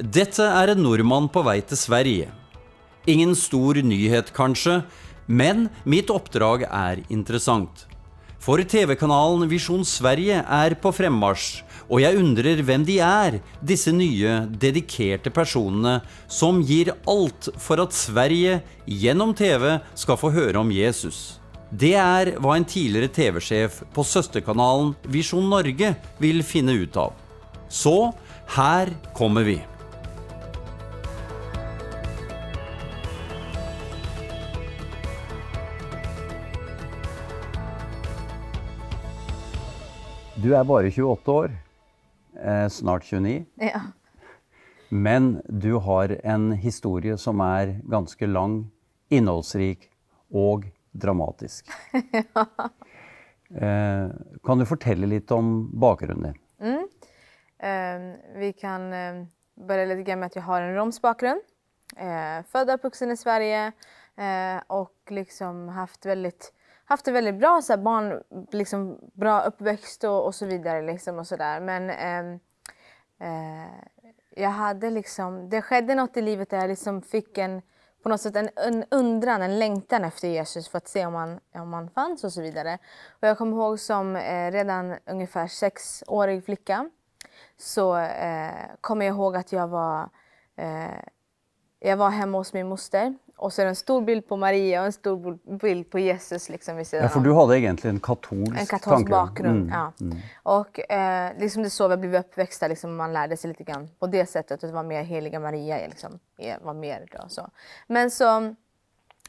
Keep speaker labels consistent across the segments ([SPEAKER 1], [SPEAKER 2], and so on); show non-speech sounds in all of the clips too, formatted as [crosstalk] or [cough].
[SPEAKER 1] Detta är en norrman på väg till Sverige. Ingen stor nyhet, kanske, men mitt uppdrag är intressant. För TV-kanalen Vision Sverige är på frammarsch och jag undrar vem de är, dessa nya dedikerade personer som ger allt för att Sverige genom TV ska få höra om Jesus. Det är vad en tidigare TV-chef på systerkanalen Vision Norge vill finna ut av. Så här kommer vi. Du er bare 28 år, eh, snart 29.
[SPEAKER 2] Ja.
[SPEAKER 1] Men du har en historie som er ganske lang, innholdsrik og dramatisk. [laughs] eh, kan du fortelle litt om bakgrunnen din?
[SPEAKER 2] Eh, vi kan eh, börja lite grann med att jag har en romsk bakgrund. Eh, född och uppvuxen i Sverige eh, och liksom haft väldigt haft det väldigt bra, så här, barn, liksom, bra uppväxt och, och så vidare. Liksom, och så där. Men eh, eh, jag hade liksom, det skedde något i livet där jag liksom fick en, på något sätt en, en undran, en längtan efter Jesus för att se om han, om han fanns och så vidare. Och jag kommer ihåg som eh, redan ungefär sexårig flicka så eh, kommer jag ihåg att jag var, eh, jag var hemma hos min moster och så är det en stor bild på Maria och en stor bild på Jesus liksom vid sidan
[SPEAKER 1] Ja,
[SPEAKER 2] om.
[SPEAKER 1] du hadde egentlig en katolsk
[SPEAKER 2] En katolsk
[SPEAKER 1] tanke.
[SPEAKER 2] bakgrund.
[SPEAKER 1] Mm,
[SPEAKER 2] ja.
[SPEAKER 1] mm.
[SPEAKER 2] Och eh, liksom det är så vi blev uppväxta, liksom, man lärde sig lite grann på det sättet. Att det var mer heliga Maria, liksom, var mer då, så. Men så,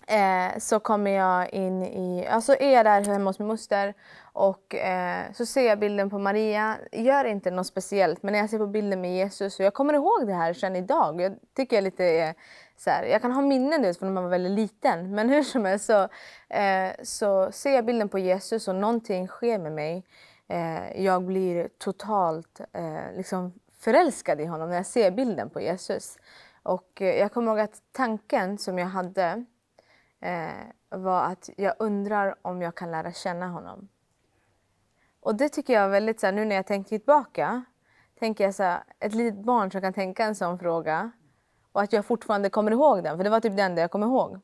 [SPEAKER 2] eh, så kommer jag in i, alltså är jag där hemma hos min moster och eh, så ser jag bilden på Maria, gör inte något speciellt, men när jag ser på bilden med Jesus, och jag kommer ihåg det här sedan idag, jag tycker jag lite så här, jag kan ha minnen från när man var väldigt liten, men hur som helst så, eh, så ser jag bilden på Jesus och någonting sker med mig. Eh, jag blir totalt eh, liksom förälskad i honom när jag ser bilden på Jesus. Och eh, jag kommer ihåg att tanken som jag hade eh, var att jag undrar om jag kan lära känna honom. Och det tycker jag är väldigt, så här, nu när jag tänker tillbaka, tänker jag så här, ett litet barn som kan tänka en sån fråga och att jag fortfarande kommer ihåg den, för det var typ den jag kommer ihåg.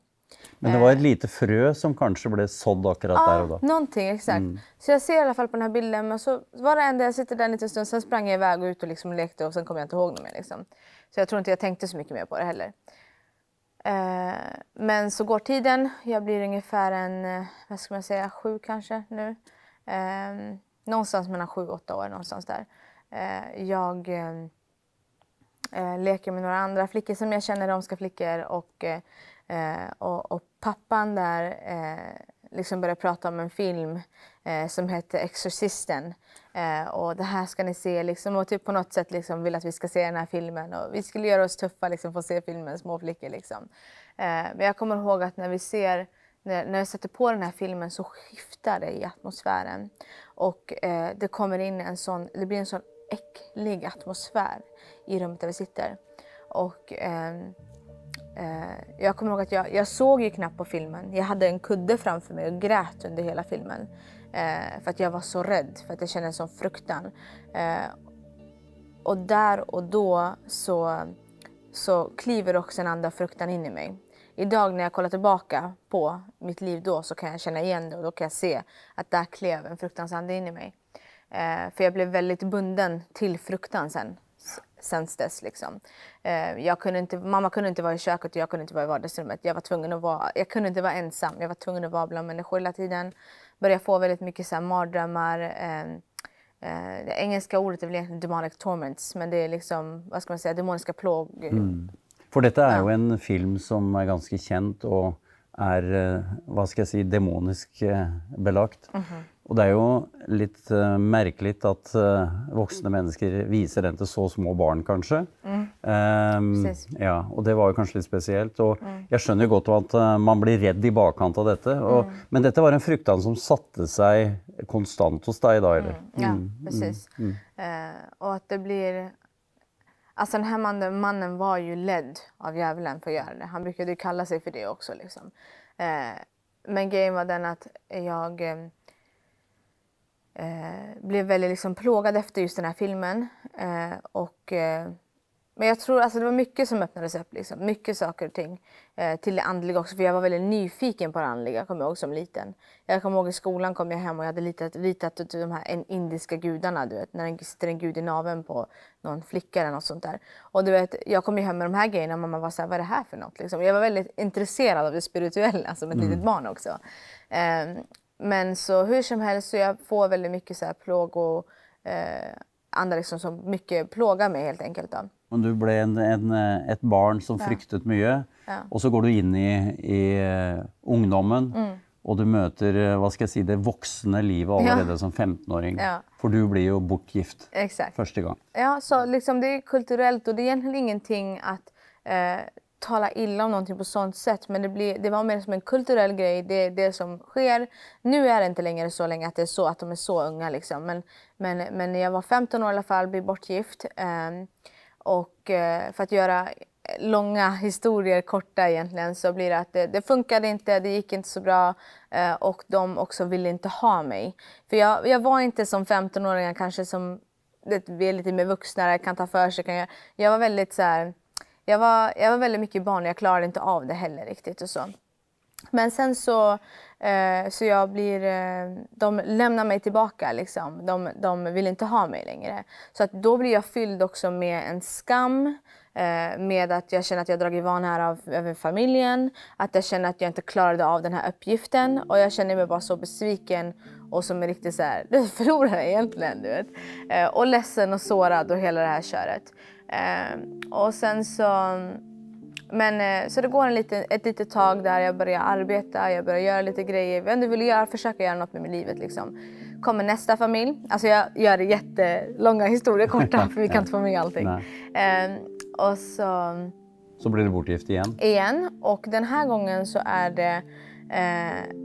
[SPEAKER 1] Men det var et lite frø som kanskje ble sådd akkurat der og da.
[SPEAKER 2] någonting exakt. Så jag ser i alla fall på den här bilden, men så var det enda jag sitter där en liten stund, sen sprang jag iväg och ut och liksom lekte och sen kom jag inte ihåg något mer. Liksom. Så jag tror inte jag tänkte så mycket mer på det heller. Eh, men så går tiden, jag blir ungefär en, eh, vad ska man säga, sju kanske nu. Eh, någonstans mellan sju och åtta år, någonstans där. Eh, jag eh, leker med några andra flickor som jag känner, romska flickor. Och, eh, och, och pappan där eh, liksom börjar prata om en film eh, som heter Exorcisten. Eh, och det här ska ni se liksom, och typ på något sätt liksom vill att vi ska se den här filmen. Och vi skulle göra oss tuffa liksom, för att se filmen, små flickor. Liksom. Eh, men jag kommer ihåg att när vi ser när, när jag sätter på den här filmen så skiftar det i atmosfären. Och eh, det kommer in en sån, det blir en sån äcklig atmosfär i rummet där vi sitter. Och eh, eh, jag kommer ihåg att jag, jag såg ju knappt på filmen. Jag hade en kudde framför mig och grät under hela filmen. Eh, för att jag var så rädd, för att jag kände en sån fruktan. Eh, och där och då så, så kliver också en andra fruktan in i mig. Idag när jag kollar tillbaka på mitt liv då så kan jag känna igen det och då kan jag se att där klev en fruktansande in i mig. Eh, för jag blev väldigt bunden till fruktan sen, sen dess. Liksom. Eh, jag kunde inte, mamma kunde inte vara i köket och jag kunde inte vara i vardagsrummet. Jag var tvungen att vara, jag kunde inte vara ensam. Jag var tvungen att vara bland människor hela tiden. Började få väldigt mycket så här, mardrömmar. Eh, eh, det engelska ordet är väl egentligen demonic torments, men det är liksom, vad ska man säga, demoniska plåg.
[SPEAKER 1] For dette er jo en film som er ganske kjent og er eh, hva skal jeg si, demonisk eh, belagt. Og det er jo litt eh, merkelig at eh, voksne mennesker viser den til så små barn, kanskje. Ehm,
[SPEAKER 2] Precis.
[SPEAKER 1] ja, og det var jo kanskje litt spesielt. Og jeg skjønner jo godt at eh, man blir redd i bakkant av dette. Og, Men dette var en fruktan som satte seg konstant hos deg da, eller?
[SPEAKER 2] Ja, precis. Eh, och att det blir... Alltså den här mannen, mannen var ju ledd av djävulen för att göra det. Han brukade ju kalla sig för det också. Liksom. Eh, men grejen var den att jag eh, blev väldigt liksom plågad efter just den här filmen. Eh, och eh, Men jag tror alltså det var mycket som öppnades upp, liksom. mycket saker och ting. Eh, till det andliga också, för jag var väldigt nyfiken på det andliga, kommer jag ihåg som liten. Jag kommer ihåg i skolan kom jag hem och jag hade ritat, ritat de här indiska gudarna, du vet, när det sitter en gud i naveln på någon flicka eller något sånt där. Och du vet, jag kom ju hem med de här grejerna och mamma var så här, vad är det här för något? Liksom. Jag var väldigt intresserad av det spirituella som ett mm. litet barn också. Eh, men så hur som helst så jag får väldigt mycket så här plågor, eh, andra liksom som mycket plågar mig helt enkelt. Då.
[SPEAKER 3] Men du blev en, en, ett barn som ja. fryktet mycket ja. och så går du in i, i uh, ungdomen mm. och du möter uh, vad ska jag säga, det vuxna livet redan ja. som 15-åring. Ja. För du blir ju bortgift Exakt. första gången.
[SPEAKER 2] Ja, så liksom det är kulturellt och det är egentligen ingenting att uh, tala illa om någonting på sånt sätt men det, blir, det var mer som en kulturell grej, det är det som sker. Nu är det inte längre så länge att det är så att de är så unga liksom. men, men, men när jag var 15 år i alla fall, blev bortgift Eh, och eh, för att göra långa historier korta egentligen så blir det att det, det funkade inte, det gick inte så bra eh, och de också ville inte ha mig. För jag, jag var inte som 15-åringar kanske som vi är lite mer vuxna, kan ta för sig. Kan jag, jag var väldigt så här, jag var, jag var väldigt mycket barn och jag klarade inte av det heller riktigt och så. Men sen så, eh, så jag blir, eh, de lämnar mig tillbaka liksom. De, de vill inte ha mig längre. Så att då blir jag fylld också med en skam. Eh, med att jag känner att jag dragit vanära av, över familjen. Att jag känner att jag inte klarade av den här uppgiften. Och jag känner mig bara så besviken och som är riktigt så här, du [laughs] förlorare egentligen. Du vet. Eh, och ledsen och sårad och hela det här köret. Eh, och sen så men, eh, så det går en liten, ett litet tag där jag börjar arbeta, jag börjar göra lite grejer. Jag vill göra, försöka göra något med livet. Liksom. Kommer nästa familj. Alltså jag gör jättelånga historier korta [laughs] för vi kan inte få med allting. Eh, och så,
[SPEAKER 3] så blir du bortgift igen?
[SPEAKER 2] Igen. Och den här gången så är det eh,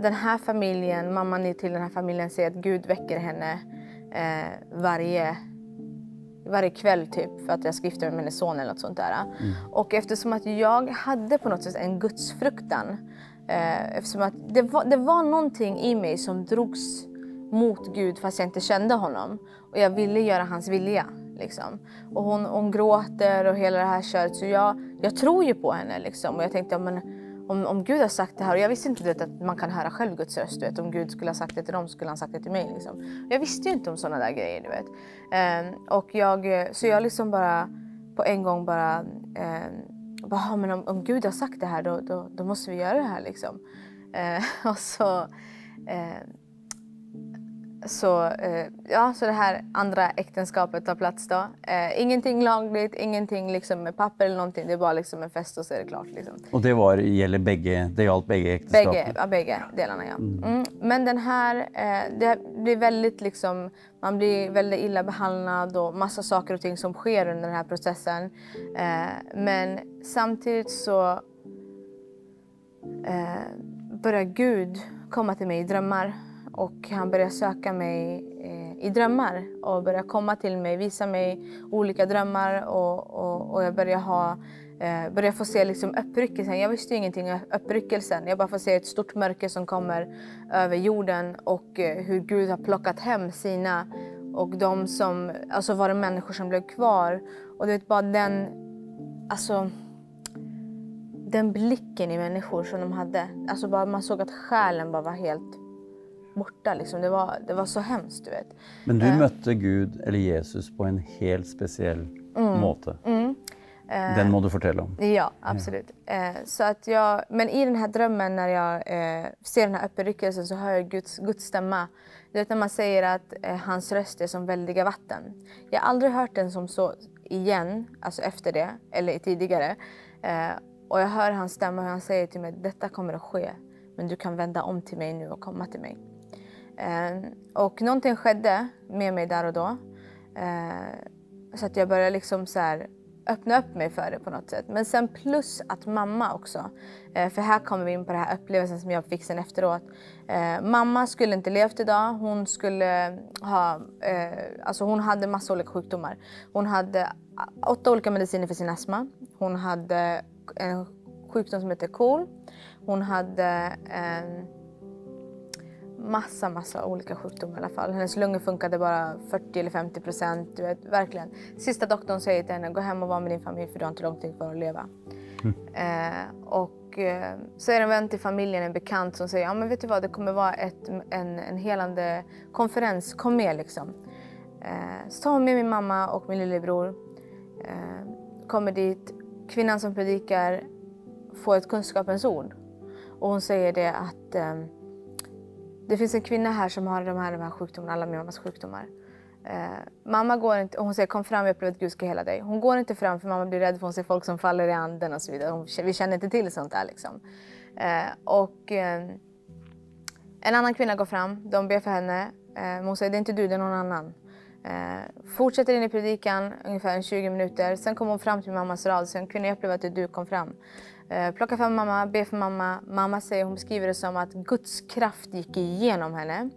[SPEAKER 2] den här familjen, mamman till den här familjen säger att Gud väcker henne eh, varje varje kväll typ för att jag ska gifta mig med hennes son eller något sånt där. Mm. Och eftersom att jag hade på något sätt en gudsfruktan. Eh, eftersom att det var, det var någonting i mig som drogs mot Gud fast jag inte kände honom. Och jag ville göra hans vilja. Liksom. Och hon, hon gråter och hela det här köret. Så jag, jag tror ju på henne. Liksom. Och jag tänkte, ja, men om, om Gud har sagt det här, och jag visste inte vet, att man kan höra själv Guds röst. Vet, om Gud skulle ha sagt det till dem skulle han sagt det till mig. Liksom. Jag visste ju inte om sådana där grejer. Du vet. Um, och jag, så jag liksom bara på en gång bara, um, bara men om, om, Gud har sagt det här då, då, då måste vi göra det här. Liksom. Uh, [laughs] och så uh, så, eh, ja, så det här andra äktenskapet tar plats då. Eh, ingenting lagligt, ingenting liksom med papper eller någonting. Det är bara liksom en fest och så är det klart. Liksom.
[SPEAKER 3] Och det var, gäller bägge, det gällde bägge äktenskapen?
[SPEAKER 2] Bägge, ja, bägge delarna ja. Mm. Mm. Men den här, eh, det blir väldigt liksom, man blir väldigt illa behandlad och massa saker och ting som sker under den här processen. Eh, men samtidigt så eh, börjar Gud komma till mig i drömmar och han började söka mig eh, i drömmar och började komma till mig, visa mig olika drömmar och, och, och jag började, ha, eh, började få se liksom uppryckelsen. Jag visste ingenting om uppryckelsen. Jag bara får se ett stort mörker som kommer över jorden och eh, hur Gud har plockat hem sina och de som, alltså var det människor som blev kvar. Och du vet bara den, alltså den blicken i människor som de hade. Alltså bara man såg att själen bara var helt borta. Liksom. Det, var, det var så hemskt. Du vet.
[SPEAKER 3] Men du uh, mötte Gud eller Jesus på en helt speciell mm, måte. Mm. Uh, den må du berätta om.
[SPEAKER 2] Ja, absolut. Uh, så att jag, men i den här drömmen när jag ser den här uppryckelsen så hör jag Guds, Guds stämma. Du vet när man säger att hans röst är som väldiga vatten. Jag har aldrig hört den som så igen, alltså efter det, eller tidigare. och jag hör hans stämma och han säger till mig, detta kommer att ske. Men du kan vända om till mig nu och komma till mig. Eh, och någonting skedde med mig där och då. Eh, så att jag började liksom så här, öppna upp mig för det på något sätt. Men sen plus att mamma också. Eh, för här kommer vi in på den här upplevelsen som jag fick sen efteråt. Mamma skulle inte levt idag. Hon skulle ha, alltså hon hade massa olika sjukdomar. Hon hade åtta olika mediciner för sin astma. Hon hade en sjukdom som heter KOL. Hon hade massa, massa olika sjukdomar i alla fall. Hennes lungor funkade bara 40 eller 50 procent. Du vet, verkligen. Sista doktorn säger till henne, gå hem och var med din familj för du har inte lång tid kvar att leva. Mm. Eh, och eh, så är det en vän till familjen, en bekant som säger, ja men vet du vad, det kommer vara ett, en, en helande konferens, kom med liksom. Eh, så tar hon med min mamma och min lillebror. Eh, kommer dit, kvinnan som predikar får ett kunskapens ord. Och hon säger det att eh, det finns en kvinna här som har de här, de här sjukdomarna, alla min mammas sjukdomar. Eh, mamma går inte, hon säger kom fram, jag upplever att Gud ska hela dig. Hon går inte fram för mamma blir rädd för hon ser folk som faller i anden och så vidare. Hon, vi känner inte till sånt där liksom. Eh, och eh, en annan kvinna går fram, de ber för henne. Eh, hon säger det är inte du, det är någon annan. Eh, fortsätter in i predikan ungefär 20 minuter. Sen kommer hon fram till mammas rad. Sen kunde jag uppleva att du kom fram. Eh, plocka för fram mamma, be för mamma. Mamma säger, hon beskriver det som att Guds kraft gick igenom henne.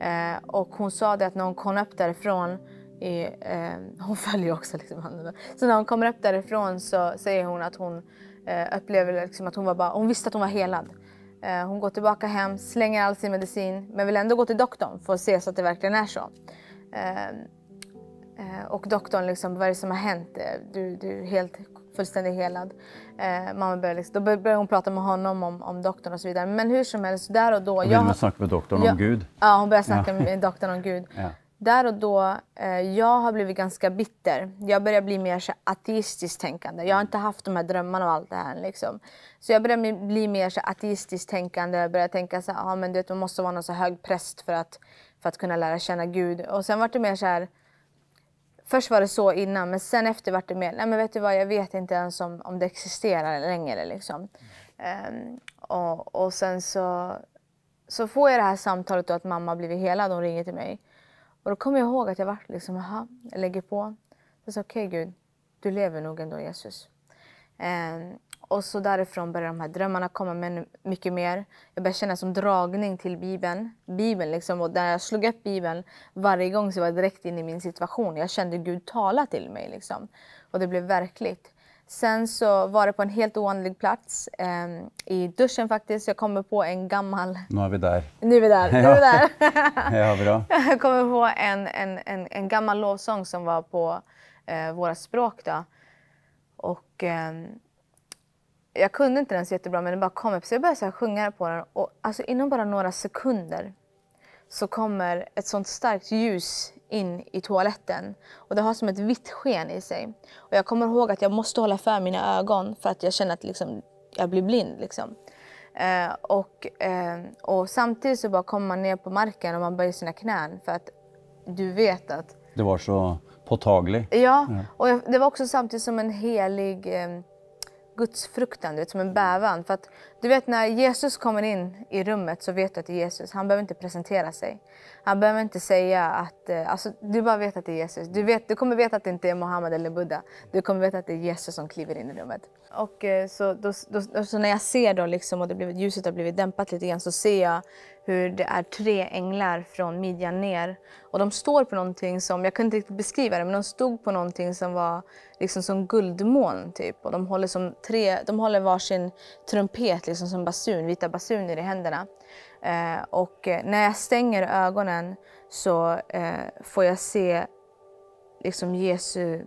[SPEAKER 2] Eh, och hon sa det att när hon kom upp därifrån i, eh, hon [laughs] följer också liksom handen. Så när hon kommer upp därifrån så säger hon att hon eh, upplever liksom att hon var bara, hon visste att hon var helad. Eh, hon går tillbaka hem, slänger all sin medicin men vill ändå gå till doktorn för att se så att det verkligen är så. Eh, eh, och doktorn liksom, vad är det som har hänt? Eh, du, du är helt fullständigt helad. Eh, mamma började liksom, då började hon prata med honom om, om doktorn och så vidare. Men hur som helst, där och då...
[SPEAKER 1] Hon började snacka med doktorn
[SPEAKER 2] jag,
[SPEAKER 1] om Gud?
[SPEAKER 2] Ja, hon började snacka med doktorn om Gud. Ja. Där och då, eh, jag har blivit ganska bitter. Jag börjar bli mer så ateistiskt tänkande. Jag har inte haft de här drömmarna och allt det här. Liksom. Så jag börjar bli mer så ateistiskt tänkande. Jag börjar tänka så här, ah, men du vet, man måste vara någon så hög präst för att, för att kunna lära känna Gud. Och sen var det mer så här, Först var det så innan, men sen efter vart det mer, nej men vet du vad, jag vet inte ens om, om det existerar längre. Liksom. Um, och, och sen så, så får jag det här samtalet då att mamma blivit helad, hon ringer till mig. Och då kommer jag ihåg att jag vart liksom, jaha, jag lägger på. Jag sa, okej okay, Gud, du lever nog ändå Jesus. Um, och så därifrån började de här drömmarna komma med mycket mer. Jag började känna som dragning till Bibeln. Bibeln liksom. Och när jag slog upp Bibeln varje gång så var jag direkt in i min situation. Jag kände Gud tala till mig. Liksom. Och det blev verkligt. Sen så var det på en helt oandlig plats, eh, i duschen faktiskt. Jag kommer på en gammal...
[SPEAKER 1] Nu är vi där.
[SPEAKER 2] Nu är vi där. Nu är vi där. [laughs]
[SPEAKER 1] ja, bra. [laughs]
[SPEAKER 2] Jag kommer på en, en, en, en gammal lovsång som var på eh, våra språk. Då. Och... Eh, jag kunde inte den så jättebra men den bara kom upp så jag började så sjunga på den och alltså inom bara några sekunder så kommer ett sånt starkt ljus in i toaletten och det har som ett vitt sken i sig. Och jag kommer ihåg att jag måste hålla för mina ögon för att jag känner att liksom, jag blir blind. Liksom. Eh, och, eh, och samtidigt så bara kommer man ner på marken och man böjer sina knän för att du vet att...
[SPEAKER 1] Det var så påtagligt.
[SPEAKER 2] Ja, och jag, det var också samtidigt som en helig eh, gudsfruktan, du vet, som en bävan. För att, du vet när Jesus kommer in i rummet så vet du att det är Jesus. Han behöver inte presentera sig. Han behöver inte säga att, eh, alltså, du bara vet att det är Jesus. Du, vet, du kommer veta att det inte är Mohammed eller Buddha. Du kommer veta att det är Jesus som kliver in i rummet. Och eh, så, då, då, så när jag ser då liksom, och det blivit, ljuset har blivit dämpat lite grann så ser jag hur det är tre änglar från midjan ner. Och de står på någonting som, jag kunde inte riktigt beskriva det, men de stod på någonting som var liksom som guldmoln typ. Och de håller, som tre, de håller varsin trumpet, liksom som basun, vita basuner i händerna. Eh, och eh, när jag stänger ögonen så eh, får jag se liksom Jesu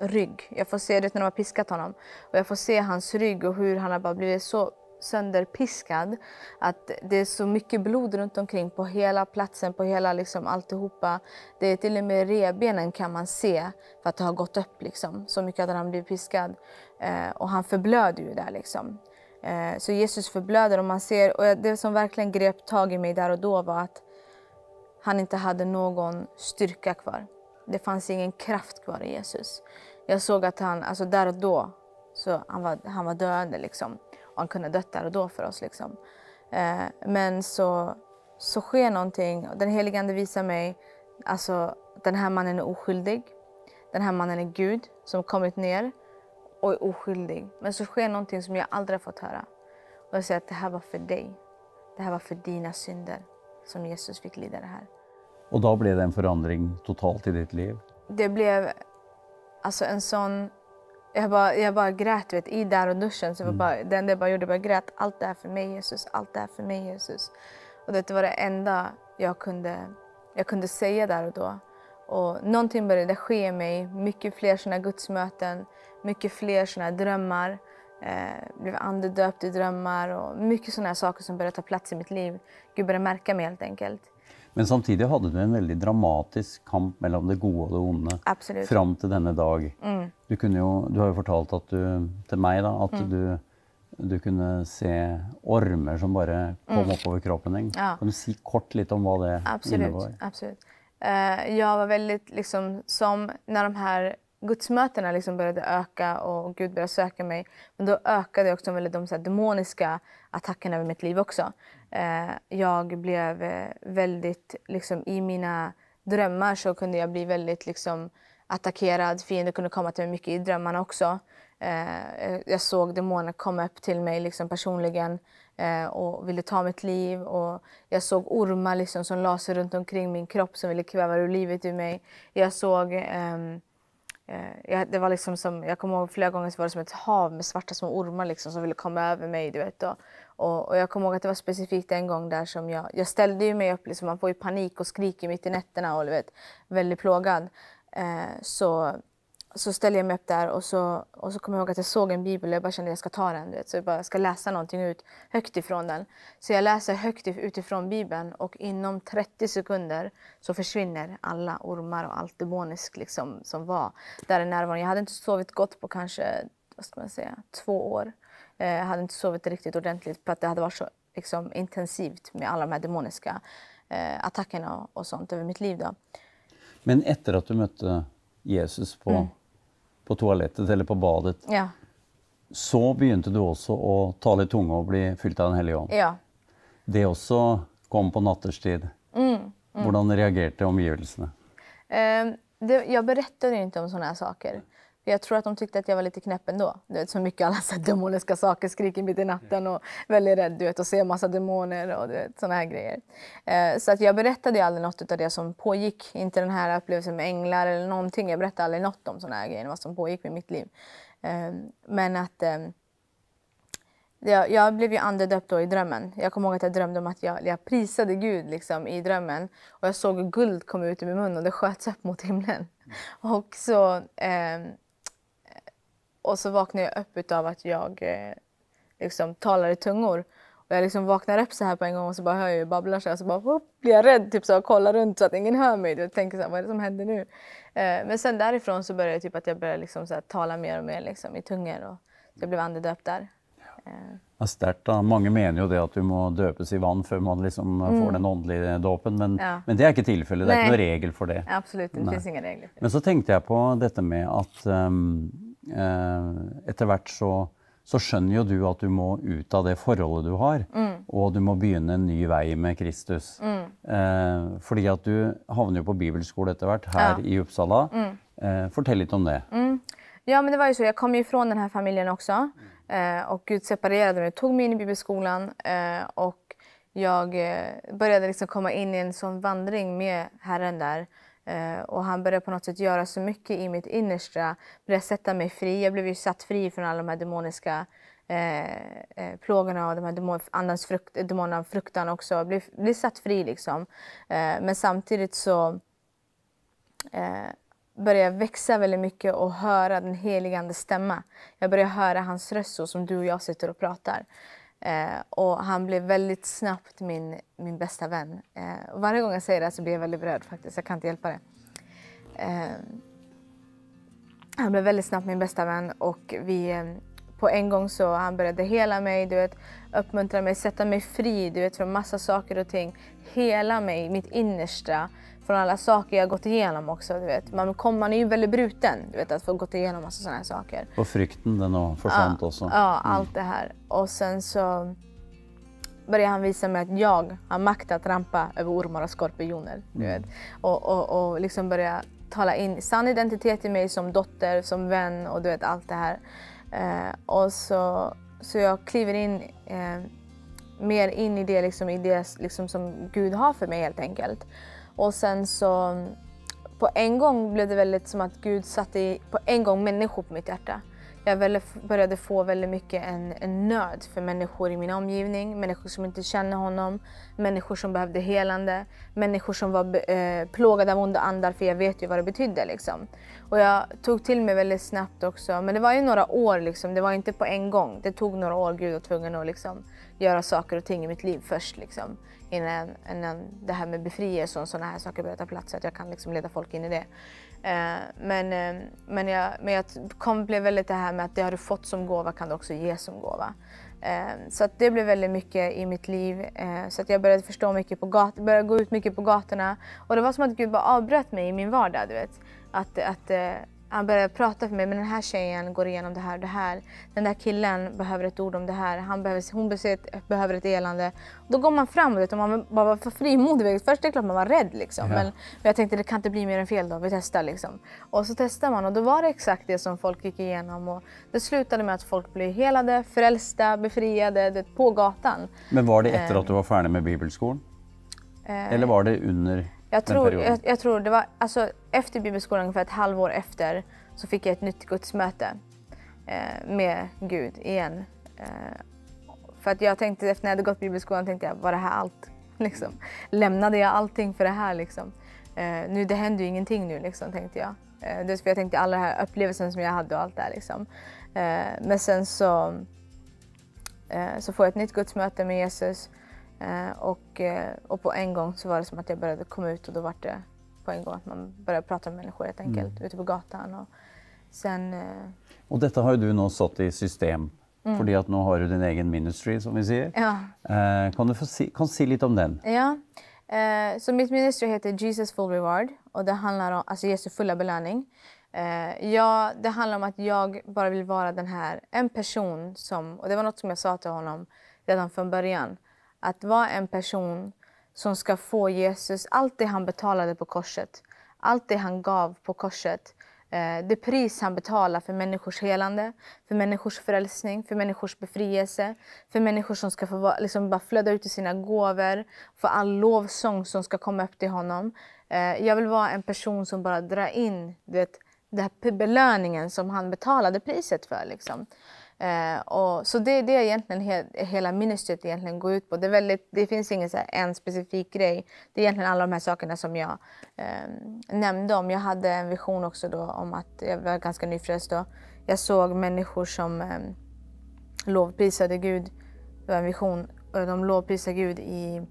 [SPEAKER 2] rygg. Jag får se det när de har piskat honom. Och jag får se hans rygg och hur han har bara blivit så sönderpiskad. Att det är så mycket blod runt omkring på hela platsen, på hela liksom alltihopa. Det är till och med rebenen kan man se för att det har gått upp liksom. Så mycket hade han blivit piskad. Eh, och han förblöder ju där liksom. Eh, så Jesus förblöder och man ser, och det som verkligen grep tag i mig där och då var att han inte hade någon styrka kvar. Det fanns ingen kraft kvar i Jesus. Jag såg att han, alltså där och då, så han var, han var döende liksom. Och han kunde dött där och då för oss liksom. Eh, men så, så sker någonting. Den helige Ande visar mig, alltså den här mannen är oskyldig. Den här mannen är Gud som kommit ner och är oskyldig. Men så sker någonting som jag aldrig har fått höra. Och jag säger att det här var för dig. Det här var för dina synder som Jesus fick lida det här.
[SPEAKER 1] Och då blev det en förändring totalt i ditt liv?
[SPEAKER 2] Det blev alltså en sån... Jag bara, jag bara grät vet, i där och duschen. Så mm. bara, det enda jag bara gjorde var grät. Allt det här för mig Jesus, allt det här för mig Jesus. Och det var det enda jag kunde, jag kunde säga där och då. Och någonting började ske i mig, mycket fler sådana gudsmöten, mycket fler sådana drömmar. Eh, blev andedöpt i drömmar och mycket sådana saker som började ta plats i mitt liv. Gud började märka mig helt enkelt.
[SPEAKER 1] Men samtidigt hade du en väldigt dramatisk kamp mellan det goda och det onda.
[SPEAKER 2] Absolut.
[SPEAKER 1] Fram till denna dag.
[SPEAKER 2] Mm.
[SPEAKER 1] Du, kunde ju, du har ju fortalt att du, till mig då, att
[SPEAKER 2] Mm.
[SPEAKER 1] du, du kunde se ormar som bara kom upp över kroppen.
[SPEAKER 2] Mm. Ja.
[SPEAKER 1] Kan du säga kort lite om vad det
[SPEAKER 2] Absolut.
[SPEAKER 1] innebar?
[SPEAKER 2] absolut. Eh, jag var väldigt liksom som när de här gudsmötena liksom började öka och Gud började söka mig. Men då ökade också väldigt de så här demoniska attackerna över mitt liv också. Eh, jag blev eh, väldigt, liksom i mina drömmar så kunde jag bli väldigt liksom attackerad. Fiender kunde komma till mig mycket i drömmarna också. Eh, jag såg demoner komma upp till mig liksom personligen Eh, och ville ta mitt liv. Och jag såg ormar liksom som la sig runt omkring min kropp som ville kväva ur livet ur mig. Jag såg ehm, Eh, det var liksom som, jag kommer ihåg flera gånger så var det som ett hav med svarta små ormar liksom som ville komma över mig. Du vet, och, och, och jag kommer ihåg att det var specifikt en gång där som jag, jag ställde ju mig upp, liksom, man får ju panik och skriker mitt i nätterna och du vet, väldigt plågad. Eh, så, så ställde jag mig upp där och så, och så kommer jag ihåg att jag såg en bibel och jag bara kände att jag ska ta den. Vet, så jag bara ska läsa någonting ut högt ifrån den. Så jag läser högt if- utifrån bibeln och inom 30 sekunder så försvinner alla ormar och allt demoniskt liksom, som var där i närvaron. Jag hade inte sovit gott på kanske vad ska man säga, två år. Eh, Jag hade inte sovit riktigt ordentligt för att det hade varit så liksom, intensivt med alla de här demoniska eh, attackerna och, och sånt över mitt liv. Då.
[SPEAKER 1] Men efter att du mötte Jesus på,
[SPEAKER 2] Mm.
[SPEAKER 1] På toalettet eller på badet,
[SPEAKER 2] Ja,
[SPEAKER 1] så begynte du också att tala i tunga och bli fylld av den helige Ande.
[SPEAKER 2] ja.
[SPEAKER 1] Det också kom på natterstid.
[SPEAKER 2] Mm,
[SPEAKER 1] Hur reagerade omgivelserna?
[SPEAKER 2] Eh, det, jag berättade inte om sådana här saker. Jag tror att de tyckte att jag var lite knäpp ändå. Du vet, så mycket alla så demoniska saker, skriker mitt i natten och väldigt rädd du vet, och ser massa demoner och du vet, sådana här grejer. Eh, så att jag berättade aldrig något av det som pågick. Inte den här upplevelsen med änglar eller någonting. Jag berättade aldrig något om sådana här grejer, vad som pågick med mitt liv. Eh, men att eh, jag, jag blev ju andedöpt då i drömmen. Jag kommer ihåg att jag drömde om att jag, jag prisade Gud liksom, i drömmen. Och jag såg guld kom ut ur min mun och det sköts upp mot himlen. Och så, ehm, och så vaknade jag upp av att jag eh, liksom talar i tungor. Och jag liksom vaknar upp så här på en gång och så bara hör jag ju babblar så här, så bara whoop, blir jag rädd typ så och kollar runt så att ingen hör mig. Jag tänker så här, vad är det som händer nu? Eh, men sen därifrån så började jag typ att jag började liksom så här, tala mer och mer liksom, i tungor. Och så jag blev andedöpt där. Eh,
[SPEAKER 1] Ja, sterkt da. Mange mener jo det at du må døpes i vann før man liksom får den åndelige dåpen, men,
[SPEAKER 2] Mm. Ja.
[SPEAKER 1] men det er ikke tilfellet. Det er
[SPEAKER 2] Nei.
[SPEAKER 1] ikke noen regel for det.
[SPEAKER 2] absolut, det
[SPEAKER 1] Nej.
[SPEAKER 2] finns inga regler. för det.
[SPEAKER 1] Men så tenkte jeg på dette med at um, etter hvert så, så skjønner jo du at du må ut av det forholdet du har,
[SPEAKER 2] Mm.
[SPEAKER 1] og du må begynne en ny vei med Kristus. Eh, fordi at du havner jo på bibelskole etter hvert her
[SPEAKER 2] Ja. Mm.
[SPEAKER 1] i Uppsala. Eh, fortell litt om det.
[SPEAKER 2] Ja, men det var ju så. Jag kom ju ifrån den här familjen också. Eh, och Gud separerade mig, tog mig in i bibelskolan. Eh, och jag eh, började liksom komma in i en sån vandring med Herren där. Eh, och han började på något sätt göra så mycket i mitt innersta. Började sätta mig fri. Jag blev ju satt fri från alla de här demoniska eh, eh, plågorna och de här demon, andens frukt, demonerna fruktan också. Jag blev, blev satt fri liksom. Eh, men samtidigt så eh, började jag växa väldigt mycket och höra den helige Andes stämma. Jag började höra hans röst så som du och jag sitter och pratar. Eh, och han blev väldigt snabbt min, min bästa vän. Eh, och varje gång jag säger det så blir jag väldigt berörd faktiskt. Jag kan inte hjälpa det. Eh, han blev väldigt snabbt min bästa vän och vi eh, på en gång så han började hela mig, du vet, uppmuntra mig, sätta mig fri du vet, från massa saker och ting. Hela mig, mitt innersta, från alla saker jag gått igenom också. Du vet. Man, kom, man är ju väldigt bruten du vet, att få gått igenom massa sådana här saker.
[SPEAKER 1] Og frykten, den nå forsvant også.
[SPEAKER 2] Ja, allt det här. Och sen så började han visa mig att jag har makt att rampa över ormar och skorpioner. Du vet. Och, och, och liksom börja tala in sann identitet i mig som dotter, som vän och du vet allt det här. Eh, och så, så jag kliver in eh, mer in i det, liksom, i det liksom, som Gud har för mig helt enkelt. Och sen så på en gång blev det väldigt som att Gud satte i, på en gång människor på mitt hjärta. jag började få väldigt mycket en, en nöd för människor i min omgivning, människor som inte känner honom, människor som behövde helande, människor som var eh, plågade av onda andar, för jag vet ju vad det betydde. Liksom. Och jag tog till mig väldigt snabbt också, men det var ju några år, liksom. det var inte på en gång. Det tog några år, Gud var tvungen att liksom, göra saker och ting i mitt liv först. Liksom, innan, innan det här med befrielse och sådana här saker börjar ta plats, så att jag kan liksom leda folk in i det. Eh, men, eh, men, jag, men jag kom, blev väldigt det här med att det har du fått som gåva kan du också ge som gåva. Eh, så att det blev väldigt mycket i mitt liv. Eh, så att jag började förstå mycket på gat började gå ut mycket på gatorna. Och det var som att Gud bara avbröt mig i min vardag. Du vet. Att, att, eh, han började prata för mig, men den här tjejen går igenom det här och det här. Den där killen behöver ett ord om det här. Han behöver, hon behöver ett elande. Då går man fram och man bara var för frimodig. Först är det klart man var rädd liksom. Ja. Men, men, jag tänkte det kan inte bli mer än fel då, vi testar liksom. Och så testar man och då var det exakt det som folk gick igenom. Och det slutade med att folk blev helade, frälsta, befriade det, på gatan.
[SPEAKER 1] Men var det efter att du var färdig med bibelskolan? Eh, Eller var det under
[SPEAKER 2] jag tror, jag, jag, tror det var alltså, efter bibelskolan, ungefär ett halvår efter, så fick jag ett nytt gudsmöte eh, med Gud igen. Eh, för att jag tänkte, efter när jag hade gått bibelskolan, tänkte jag, var det här allt? [laughs] Liksom. Lämnade jag allting för det här? Liksom? Eh, nu, det händer ju ingenting nu, liksom, tänkte jag. Eh, det för jag tänkte alla de här upplevelsen som jag hade och allt det här. Liksom. Eh, men sen så, eh, så får jag ett nytt gudsmöte med Jesus och, eh, och på en gång så var det som att jag började komma ut och då var det på en gång att man började prata med människor helt enkelt mm. ute på gatan. Och sen, eh...
[SPEAKER 1] Och detta har ju du nu satt i system mm. för att nu har du din egen ministry som vi säger.
[SPEAKER 2] Ja.
[SPEAKER 1] Eh, kan du få si, kan säga lite om den?
[SPEAKER 2] Ja, eh, så mitt ministry heter Jesus Full Reward och det handlar om alltså Jesu fulla belöning. Eh, ja, det handlar om att jag bara vill vara den här, en person som, och det var något som jag sa till honom redan från början, att vara en person som ska få Jesus, allt det han betalade på korset, allt det han gav på korset, eh, det pris han betalar för människors helande, för människors frälsning, för människors befrielse, för människor som ska få liksom bara flöda ut i sina gåvor, för all lovsång som ska komma upp till honom. Eh, jag vill vara en person som bara drar in vet, den här belöningen som han betalade priset för. Liksom. Eh, och, så det är det egentligen he, hela ministeriet egentligen går ut på. Det, är väldigt, det finns ingen så här, en specifik grej. Det är egentligen alla de här sakerna som jag eh, nämnde om. Jag hade en vision också då om att, jag var ganska nyfrälst då. Jag såg människor som eh, lovprisade Gud. Det var en vision. De lovprisade Gud i,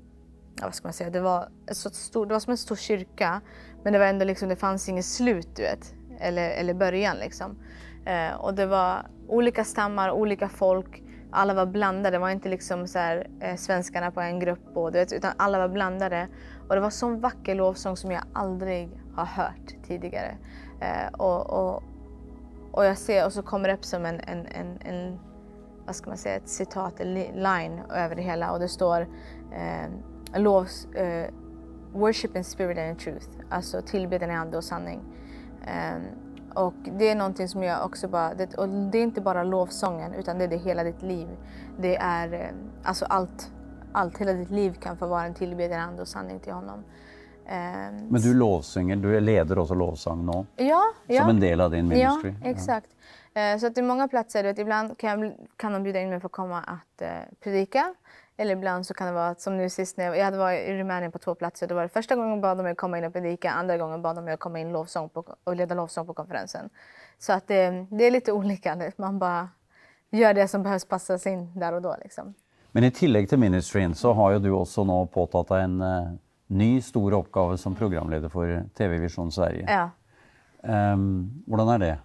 [SPEAKER 2] vad ska man säga, det var, så stor, det var som en stor kyrka. Men det var ändå liksom, det fanns inget slut du vet. Eller, eller början liksom. Eh, och det var olika stammar, olika folk. Alla var blandade. Det var inte liksom så här, eh, svenskarna på en grupp, och, vet, utan alla var blandade. Och det var sån vacker lovsång som jag aldrig har hört tidigare. Eh, och, och, och jag ser, och så kommer det upp som en, en, en, en vad ska man säga, ett citat, en line över det hela och det står eh, lovs, eh, worship in spirit and in truth, alltså tillbedjan i ande och sanning. Eh, och det är någonting som jag också bara, det, och det är inte bara lovsången utan det är det hela ditt liv. Det är eh, alltså allt, allt, hela ditt liv kan få vara en tillbedjan ande och sanning till honom.
[SPEAKER 1] Um, Men du lovsjunger, du leder också lovsång nu?
[SPEAKER 2] Ja, ja.
[SPEAKER 1] Som en del av din ministry?
[SPEAKER 2] Ja, exakt. Ja. Uh, så att det är många platser, vet, ibland kan, jag, kan de bjuda in mig för att komma att uh, predika. Eller ibland så kan det vara som nu sist när jag, jag hade varit i Rumänien på två platser. Då var det första gången bad de mig komma in och predika, andra gången bad de mig komma in lovsång på, och leda lovsång på konferensen. Så att det, det är lite olika. Man bara gör det som behövs passas in där och då. Liksom.
[SPEAKER 1] Men i tillägg till ministryn så har ju du också nu påtagit dig en uh, ny stor uppgave som programledare för TV Vision Sverige.
[SPEAKER 2] Ja.
[SPEAKER 1] Um, hur är det?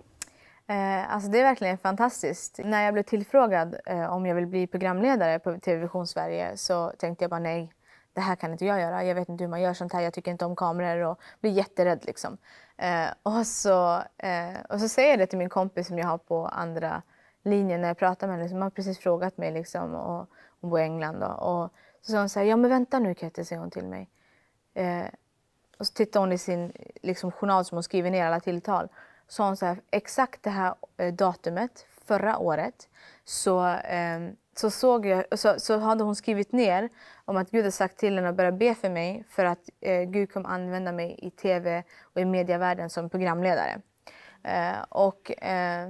[SPEAKER 2] Eh, alltså det är verkligen fantastiskt. När jag blev tillfrågad eh, om jag vill bli programledare på TV Vision Sverige så tänkte jag bara nej, det här kan inte jag göra. Jag vet inte hur man gör sånt här. Jag tycker inte om kameror och blir jätterädd liksom. Eh, och, så, eh, och så säger jag det till min kompis som jag har på andra linjen när jag pratar med henne. Som har precis frågat mig liksom och hon bor i England då. Och så sa hon så här, ja men vänta nu Kette, säger hon till mig. Eh, och så tittar hon i sin liksom, journal som hon skriver ner alla tilltal sa hon så här, exakt det här eh, datumet förra året så, eh, så, såg jag, så, så hade hon skrivit ner om att Gud har sagt till henne att börja be för mig för att eh, Gud kommer använda mig i tv och i medievärlden som programledare. Eh, och, eh,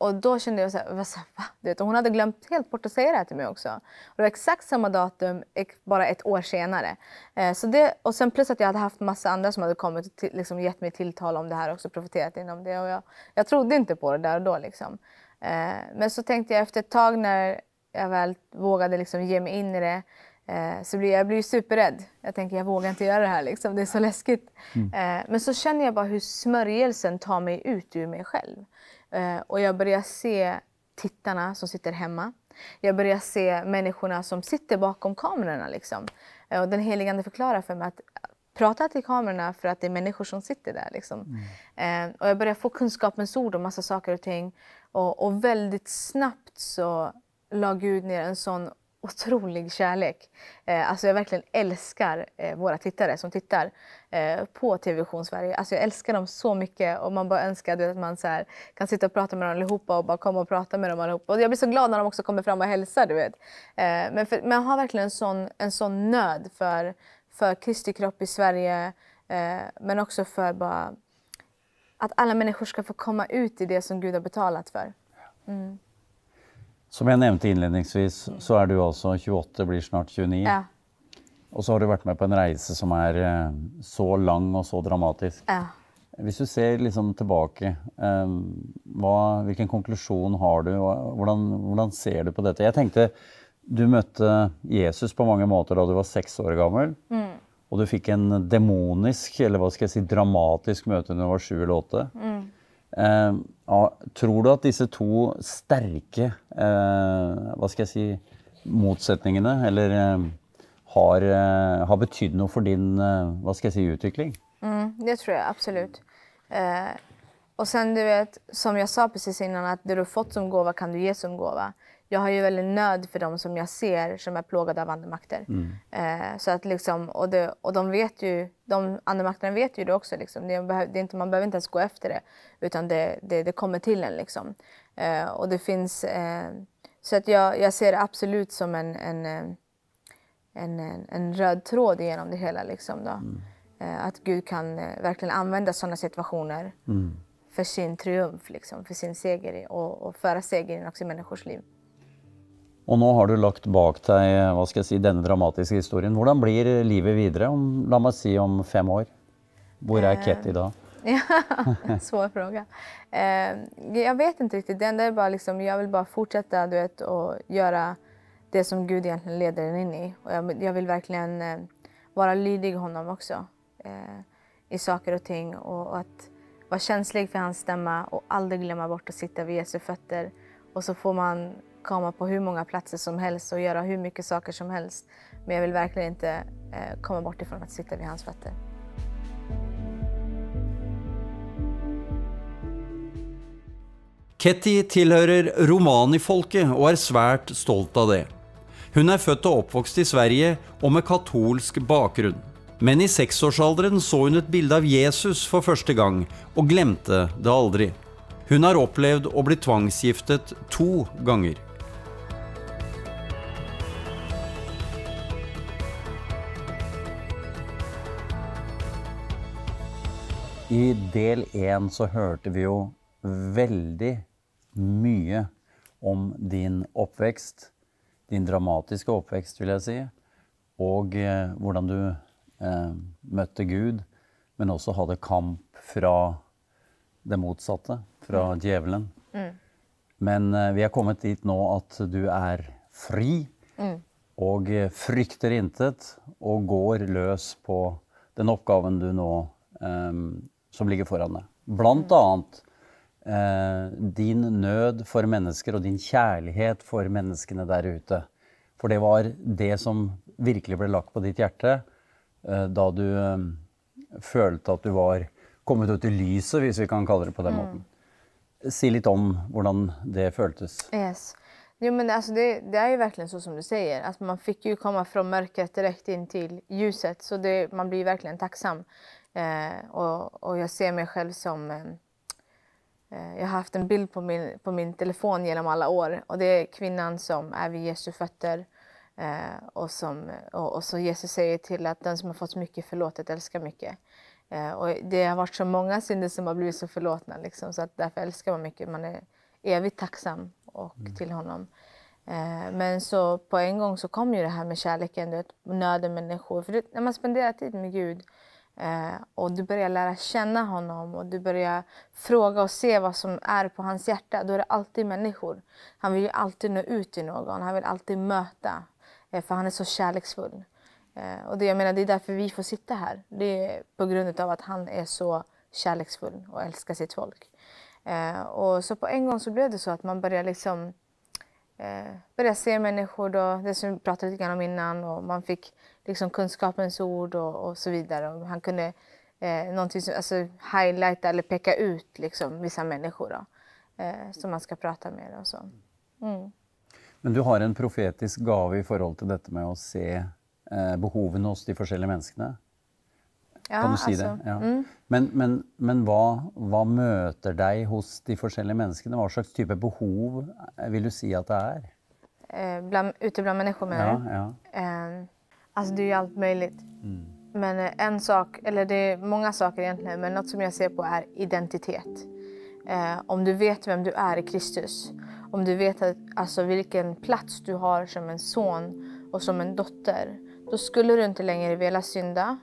[SPEAKER 2] och då kände jag så här, vad, va? Vet, och hon hade glömt helt bort att säga det här till mig också. Och det var exakt samma datum, bara ett år senare. Eh, så det, och sen plus att jag hade haft massa andra som hade kommit och till, liksom gett mig tilltal om det här också, profeterat inom det. Och jag, jag trodde inte på det där och då. Liksom. Eh, men så tänkte jag efter ett tag när jag väl vågade liksom ge mig in i det eh, så blir jag blir superrädd. Jag tänker jag vågar inte göra det här, liksom. det är så läskigt. Mm. Eh, men så känner jag bara hur smörjelsen tar mig ut ur mig själv. Eh, och jag börjar se tittarna som sitter hemma. Jag börjar se människorna som sitter bakom kamerorna. Liksom. Eh, och den heligande förklarar för mig att prata till kamerorna för att det är människor som sitter där. Liksom. Mm. Eh, och jag börjar få kunskapens ord om massa saker och ting. Och, och väldigt snabbt så la Gud ner en sån otrolig kärlek. Eh, alltså jag verkligen älskar eh, våra tittare som tittar eh, på TV Vision Sverige. Alltså jag älskar dem så mycket och man bara önskar att man så här, kan sitta och prata med dem allihopa och bara komma och prata med dem allihopa. Och jag blir så glad när de också kommer fram och hälsar. Du vet. Eh, men för, man har verkligen en sån, en sån nöd för, för Kristi kropp i Sverige eh, men också för bara att alla människor ska få komma ut i det som Gud har betalat för. Mm.
[SPEAKER 1] Som jag nämnde inledningsvis så är du alltså 28, blir snart 29. Ja. Och så har du varit med på en resa som är eh, så lång och så dramatisk. Ja. Om du ser liksom tillbaka, eh, vad, vilken konklusion har du? Hur ser du på detta? Jag tänkte, du mötte Jesus på många måter då du var sex år gammal. Mm. Och du fick en demonisk, eller vad ska jag säga, dramatisk möte när du var sju eller åtta. Mm. Eh, ja, tror du att dessa två starka, eh, vad ska jag säga, motsättningarna eller eh, har, eh, har betytt något för din, eh, vad ska jag säga, utveckling?
[SPEAKER 2] Mm, det tror jag absolut. Eh, och sen du vet, som jag sa precis innan, att det du fått som gåva kan du ge som gåva jag har ju väldigt nöd för dem som jag ser som är plågade av andemakter. Mm. Eh, så att liksom, och, det, och de vet ju, de andemakterna vet ju det också. Liksom. Det, det inte, man behöver inte ens gå efter det, utan det, det, det kommer till en. Liksom. Eh, och det finns, eh, så att jag, jag ser det absolut som en, en, eh, en, en, en röd tråd genom det hela. Liksom, då. Mm. Eh, att Gud kan eh, verkligen använda sådana situationer mm. för sin triumf, liksom, för sin seger och, och föra seger också i människors liv.
[SPEAKER 1] Och nu har du lagt bak dig vad ska jag säga, denna dramatiska historien. Hur blir livet vidare om, låt mig säga, om fem år? Var är Ket idag?
[SPEAKER 2] Eh, [laughs] ja, svår fråga. Eh, jag vet inte riktigt. Det enda är bara liksom, jag vill bara fortsätta du vet, och göra det som Gud egentligen leder en in i. Och jag, jag vill verkligen eh, vara lydig honom också eh, i saker och ting. Och, och, att vara känslig för hans stämma och aldrig glömma bort att sitta vid Jesu fötter. Och så får man komma på hur många platser som helst och göra hur mycket saker som helst. Men jag vill verkligen inte eh, komma bort ifrån att sitta vid hans fötter.
[SPEAKER 3] Ketty tillhör romanifolket och är svärt stolt av det. Hon är född och uppvuxen i Sverige och med katolsk bakgrund. Men i sexårsåldern såg hon ett bild av Jesus för första gången och glömde det aldrig. Hon har upplevt att bli tvangsgiftet två gånger.
[SPEAKER 1] I del én så hørte vi jo veldig mye om din oppvekst. Din dramatiske oppvekst, vil jeg si. Og eh, hvordan du eh, møtte Gud, men også hadde kamp fra det motsatte, fra mm. djevelen. Mm. Men eh, vi er kommet dit nå at du er fri. Mm. Og eh, frykter intet, og går løs på den oppgaven du nå um, som ligger foran deg. Blant annet eh, din nød for mennesker og din kjærlighet for menneskene der ute. For det var det som virkelig ble lagt på ditt hjerte eh, da du eh, følte at du var kommet ut i lyset, hvis vi kan kalle det på den mm. måten. Si litt om hvordan det føltes.
[SPEAKER 2] Yes. Jo, men alltså det, det, är ju verkligen så som du säger. Alltså man fick ju komma från mörkret direkt in till ljuset. Så det, man blir verkligen tacksam. Eh, och, och, jag ser mig själv som... Eh, eh, jag har haft en bild på min, på min telefon genom alla år och det är kvinnan som är vid Jesu fötter. Eh, och, som, och, och, så Jesus säger till att den som har fått mycket förlåtet älskar mycket. Eh, och det har varit så många synder som har blivit så förlåtna liksom, så att därför älskar man mycket. Man är evigt tacksam och till honom. Eh, men så på en gång så kom ju det här med kärleken, du vet, nöden människor. För det, när man spenderar tid med Gud eh, och du börjar lära känna honom och du börjar fråga och se vad som är på hans hjärta, då är det alltid människor. Han vill ju alltid nå ut till någon, han vill alltid möta, eh, för han är så kärleksfull. Eh, och det, jag menar, det är därför vi får sitta här. Det är på grund av att han är så kärleksfull och älskar sitt folk. Eh, och så på en gång så blev det så att man började liksom eh, börja se människor då, det som vi pratade lite grann om innan och man fick liksom kunskapens ord och, och så vidare. Och han kunde eh, någonting som, alltså highlighta eller peka ut liksom vissa människor då, eh, som man ska prata med och så. Mm.
[SPEAKER 1] Men du har en profetisk gave i förhållande till detta med att se eh, behoven hos de olika människorna.
[SPEAKER 2] Ja,
[SPEAKER 1] kan du si
[SPEAKER 2] alltså,
[SPEAKER 1] det? Ja. Men, men, men vad, vad möter dig hos de olika människorna? Vad slags typ av behov vill du säga att det är?
[SPEAKER 2] Eh, bland, ute bland människor menar du?
[SPEAKER 1] Ja, ja.
[SPEAKER 2] Eh, alltså det är ju allt möjligt. Men eh, en sak, eller det är många saker egentligen, men något som jag ser på är identitet. Eh, om du vet vem du är i Kristus, om du vet att, alltså, vilken plats du har som en son och som en dotter, då skulle du inte längre vilja synda.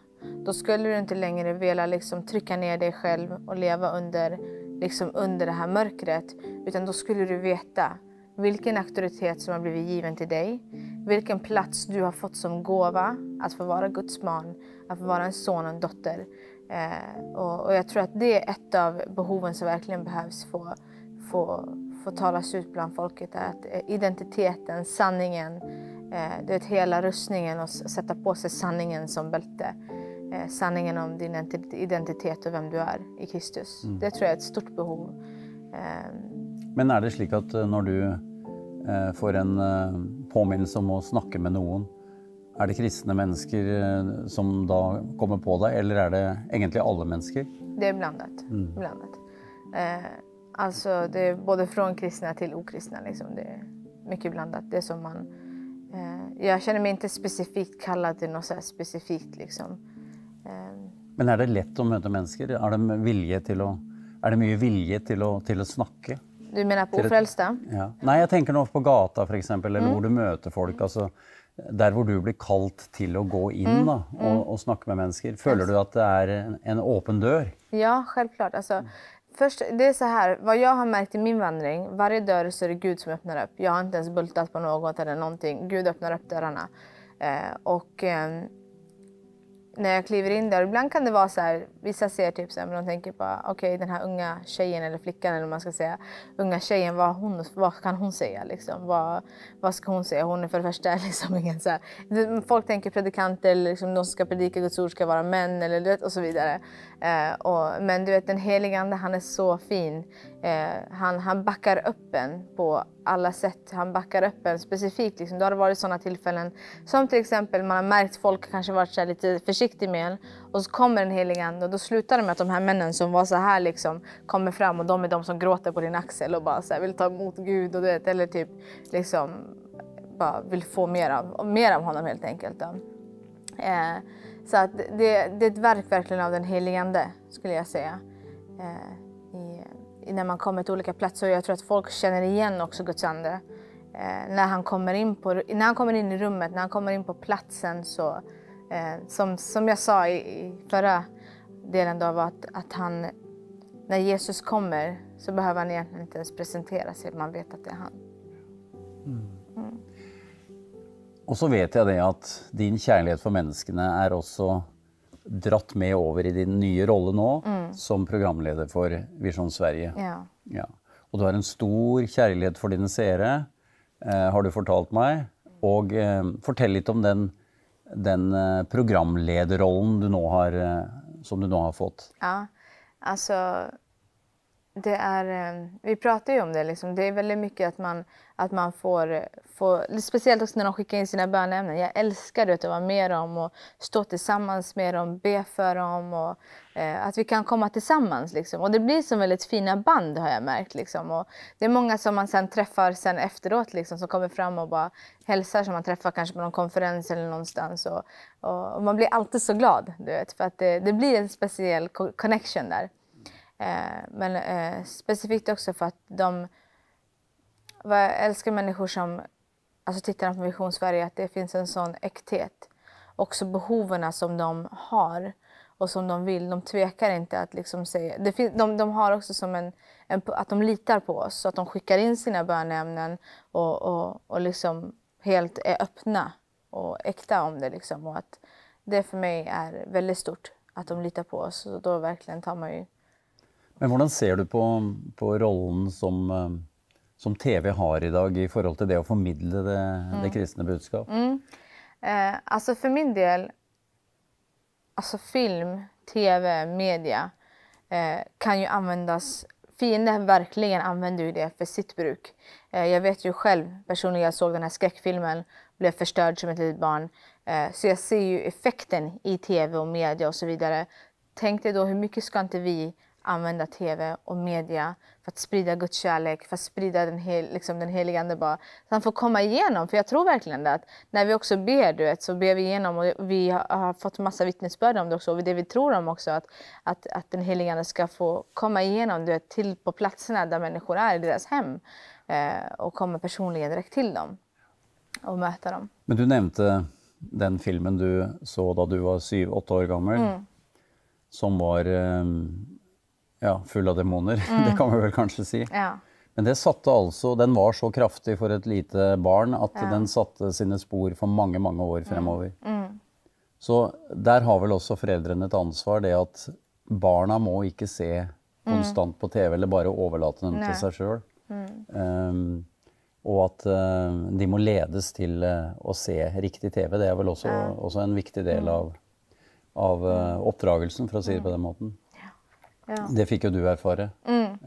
[SPEAKER 2] Då skulle du inte längre vilja liksom, trycka ner dig själv och leva under, liksom, under det här mörkret. Utan då skulle du veta vilken auktoritet som har blivit given till dig. Vilken plats du har fått som gåva att få vara Guds barn, att få vara en son och en dotter. Eh, och, och jag tror att det är ett av behoven som verkligen behövs få, få, få talas ut bland folket. Att eh, identiteten, sanningen, eh, det är hela rustningen och sätta på sig sanningen som bälte. Eh, sanningen om din identi- identitet och vem du är i Kristus. Det tror jag är ett stort behov. Eh,
[SPEAKER 1] Men är det slik att eh, när du eh, får en eh, påminnelse om att snacka med någon, är det kristna människor som då kommer på dig eller är det egentligen alla människor?
[SPEAKER 2] Det är blandat. blandat. Eh, alltså det är både från kristna till okristna. Liksom. Det är mycket blandat. Det som man, eh, jag känner mig inte specifikt kallad till något så här specifikt. Liksom. Eh,
[SPEAKER 1] Men är det lätt att möta människor? Är det vilje till att, är det mycket vilje till att, till att snacka?
[SPEAKER 2] Du menar på ofrälsta?
[SPEAKER 1] Ja. Nej, jag tänker nog på gata för exempel, eller hvor du möter folk. Alltså, där hvor du blir kallt till att gå in da, och, och snacka med människor. Följer du att det är en, en öppen dörr?
[SPEAKER 2] Ja, självklart. Alltså, först, det är så här, vad jag har märkt i min vandring, varje dörr så är det Gud som öppnar upp. Jag har inte ens bultat på något eller någonting. Gud öppnar upp dörrarna. Eh, och eh, när jag kliver in där, ibland kan det vara så här, vissa ser typ så här, men de tänker bara okej den här unga tjejen eller flickan eller vad man ska säga, unga tjejen, vad, hon, vad kan hon säga liksom? Vad, vad ska hon säga? Hon är för det första [laughs] liksom ingen så här, folk tänker predikanter, eller liksom, de som ska predika Guds ord ska vara män eller du vet, och så vidare. Eh, och, men du vet den helige ande, han är så fin. Eh, han, han backar upp en på alla sätt. Han backar upp en specifikt. Liksom. Då har det varit sådana tillfällen som till exempel man har märkt folk kanske varit så här lite försiktig med en och så kommer den helige ande och då slutar det med att de här männen som var så här liksom kommer fram och de är de som gråter på din axel och bara så här, vill ta emot Gud och du vet, eller typ liksom bara vill få mer av, mer av honom helt enkelt. Då. Eh, så att det, det är ett verk verkligen av den helige Ande skulle jag säga. Eh, när man kommer till olika platser. Och jag tror att folk känner igen också Guds ande. Eh, när, han kommer in på, när han kommer in i rummet, när han kommer in på platsen så eh, som, som jag sa i, i förra delen då var att, att han när Jesus kommer så behöver han egentligen inte ens presentera sig, man vet att det är han.
[SPEAKER 1] Och så vet jag det att din kärlek för människorna är också dratt med över i din nya roll nu som programledare för Vision Sverige.
[SPEAKER 2] Ja.
[SPEAKER 1] Ja. Och du har en stor kärlek för dina seere, eh, har du fortalt mig. Och eh, fortell lite om den, den eh, programledarrollen du nu har, eh, som du nu har fått.
[SPEAKER 2] Ja, alltså det är, eh, vi pratar ju om det, liksom. det är väldigt mycket att man, att man får, får, speciellt också när de skickar in sina böneämnen. Jag älskar att vara med dem och stå tillsammans med dem, be för dem och eh, att vi kan komma tillsammans. Liksom. Och det blir som väldigt fina band har jag märkt. Liksom. Och det är många som man sen träffar sen efteråt liksom, som kommer fram och bara hälsar som man träffar kanske på någon konferens eller någonstans. Och, och, man blir alltid så glad, du vet, för att det, det blir en speciell connection där. Eh, men eh, specifikt också för att de, vad jag älskar människor som alltså tittar på Vision Sverige, att det finns en sån äkthet. Också behoven som de har och som de vill. De tvekar inte att liksom säga... Det fin- de, de har också som en, en, att de litar på oss, så att de skickar in sina bönämnen och, och, och liksom helt är öppna och äkta om det. Liksom. Och att det för mig är väldigt stort, att de litar på oss. Och då verkligen tar man ju...
[SPEAKER 1] Men hvordan ser du på, på rollen som, eh, som TV har idag i forhold til det å formidle det, det kristne budskap?
[SPEAKER 2] Eh, alltså för min del, alltså film, tv, media eh, kan ju användas Fienden verkligen använder ju det för sitt bruk. Eh, jag vet ju själv personligen, jag såg den här skräckfilmen, blev förstörd som ett litet barn. Eh, så jag ser ju effekten i tv och media och så vidare. Tänk dig då hur mycket ska inte vi använda tv och media för att sprida Guds kärlek, för att sprida den, hel, liksom den heliga Ande bara. Så han får komma igenom, för jag tror verkligen det att när vi också ber, du vet, så ber vi igenom och vi har, fått massa vittnesbörd om det också. Och det vi tror om också, att, att, att den heliga Ande ska få komma igenom, du vet, till på platserna där människor är, i deras hem. Eh, och komma personligen direkt till dem och möta dem.
[SPEAKER 1] Men du nevnte den filmen du så da du var syv-åtte år gammel, som var eh, ja, full av demoner. [laughs] det kan vi vel kanskje si.
[SPEAKER 2] Ja.
[SPEAKER 1] Men det satte altså, den var så kraftig for et lite barn at den satte sine spor for mange, mange år fremover. Så der har vel også foreldrene et ansvar, det at barna må ikke se konstant på TV eller bare overlate dem til seg sjøl. Um, og at eh, de må ledes til eh, å se riktig TV. Det er vel også, også en viktig del av, av eh, oppdragelsen, for å si det på den måten.
[SPEAKER 2] Ja,
[SPEAKER 1] Det fikk jo du erfare.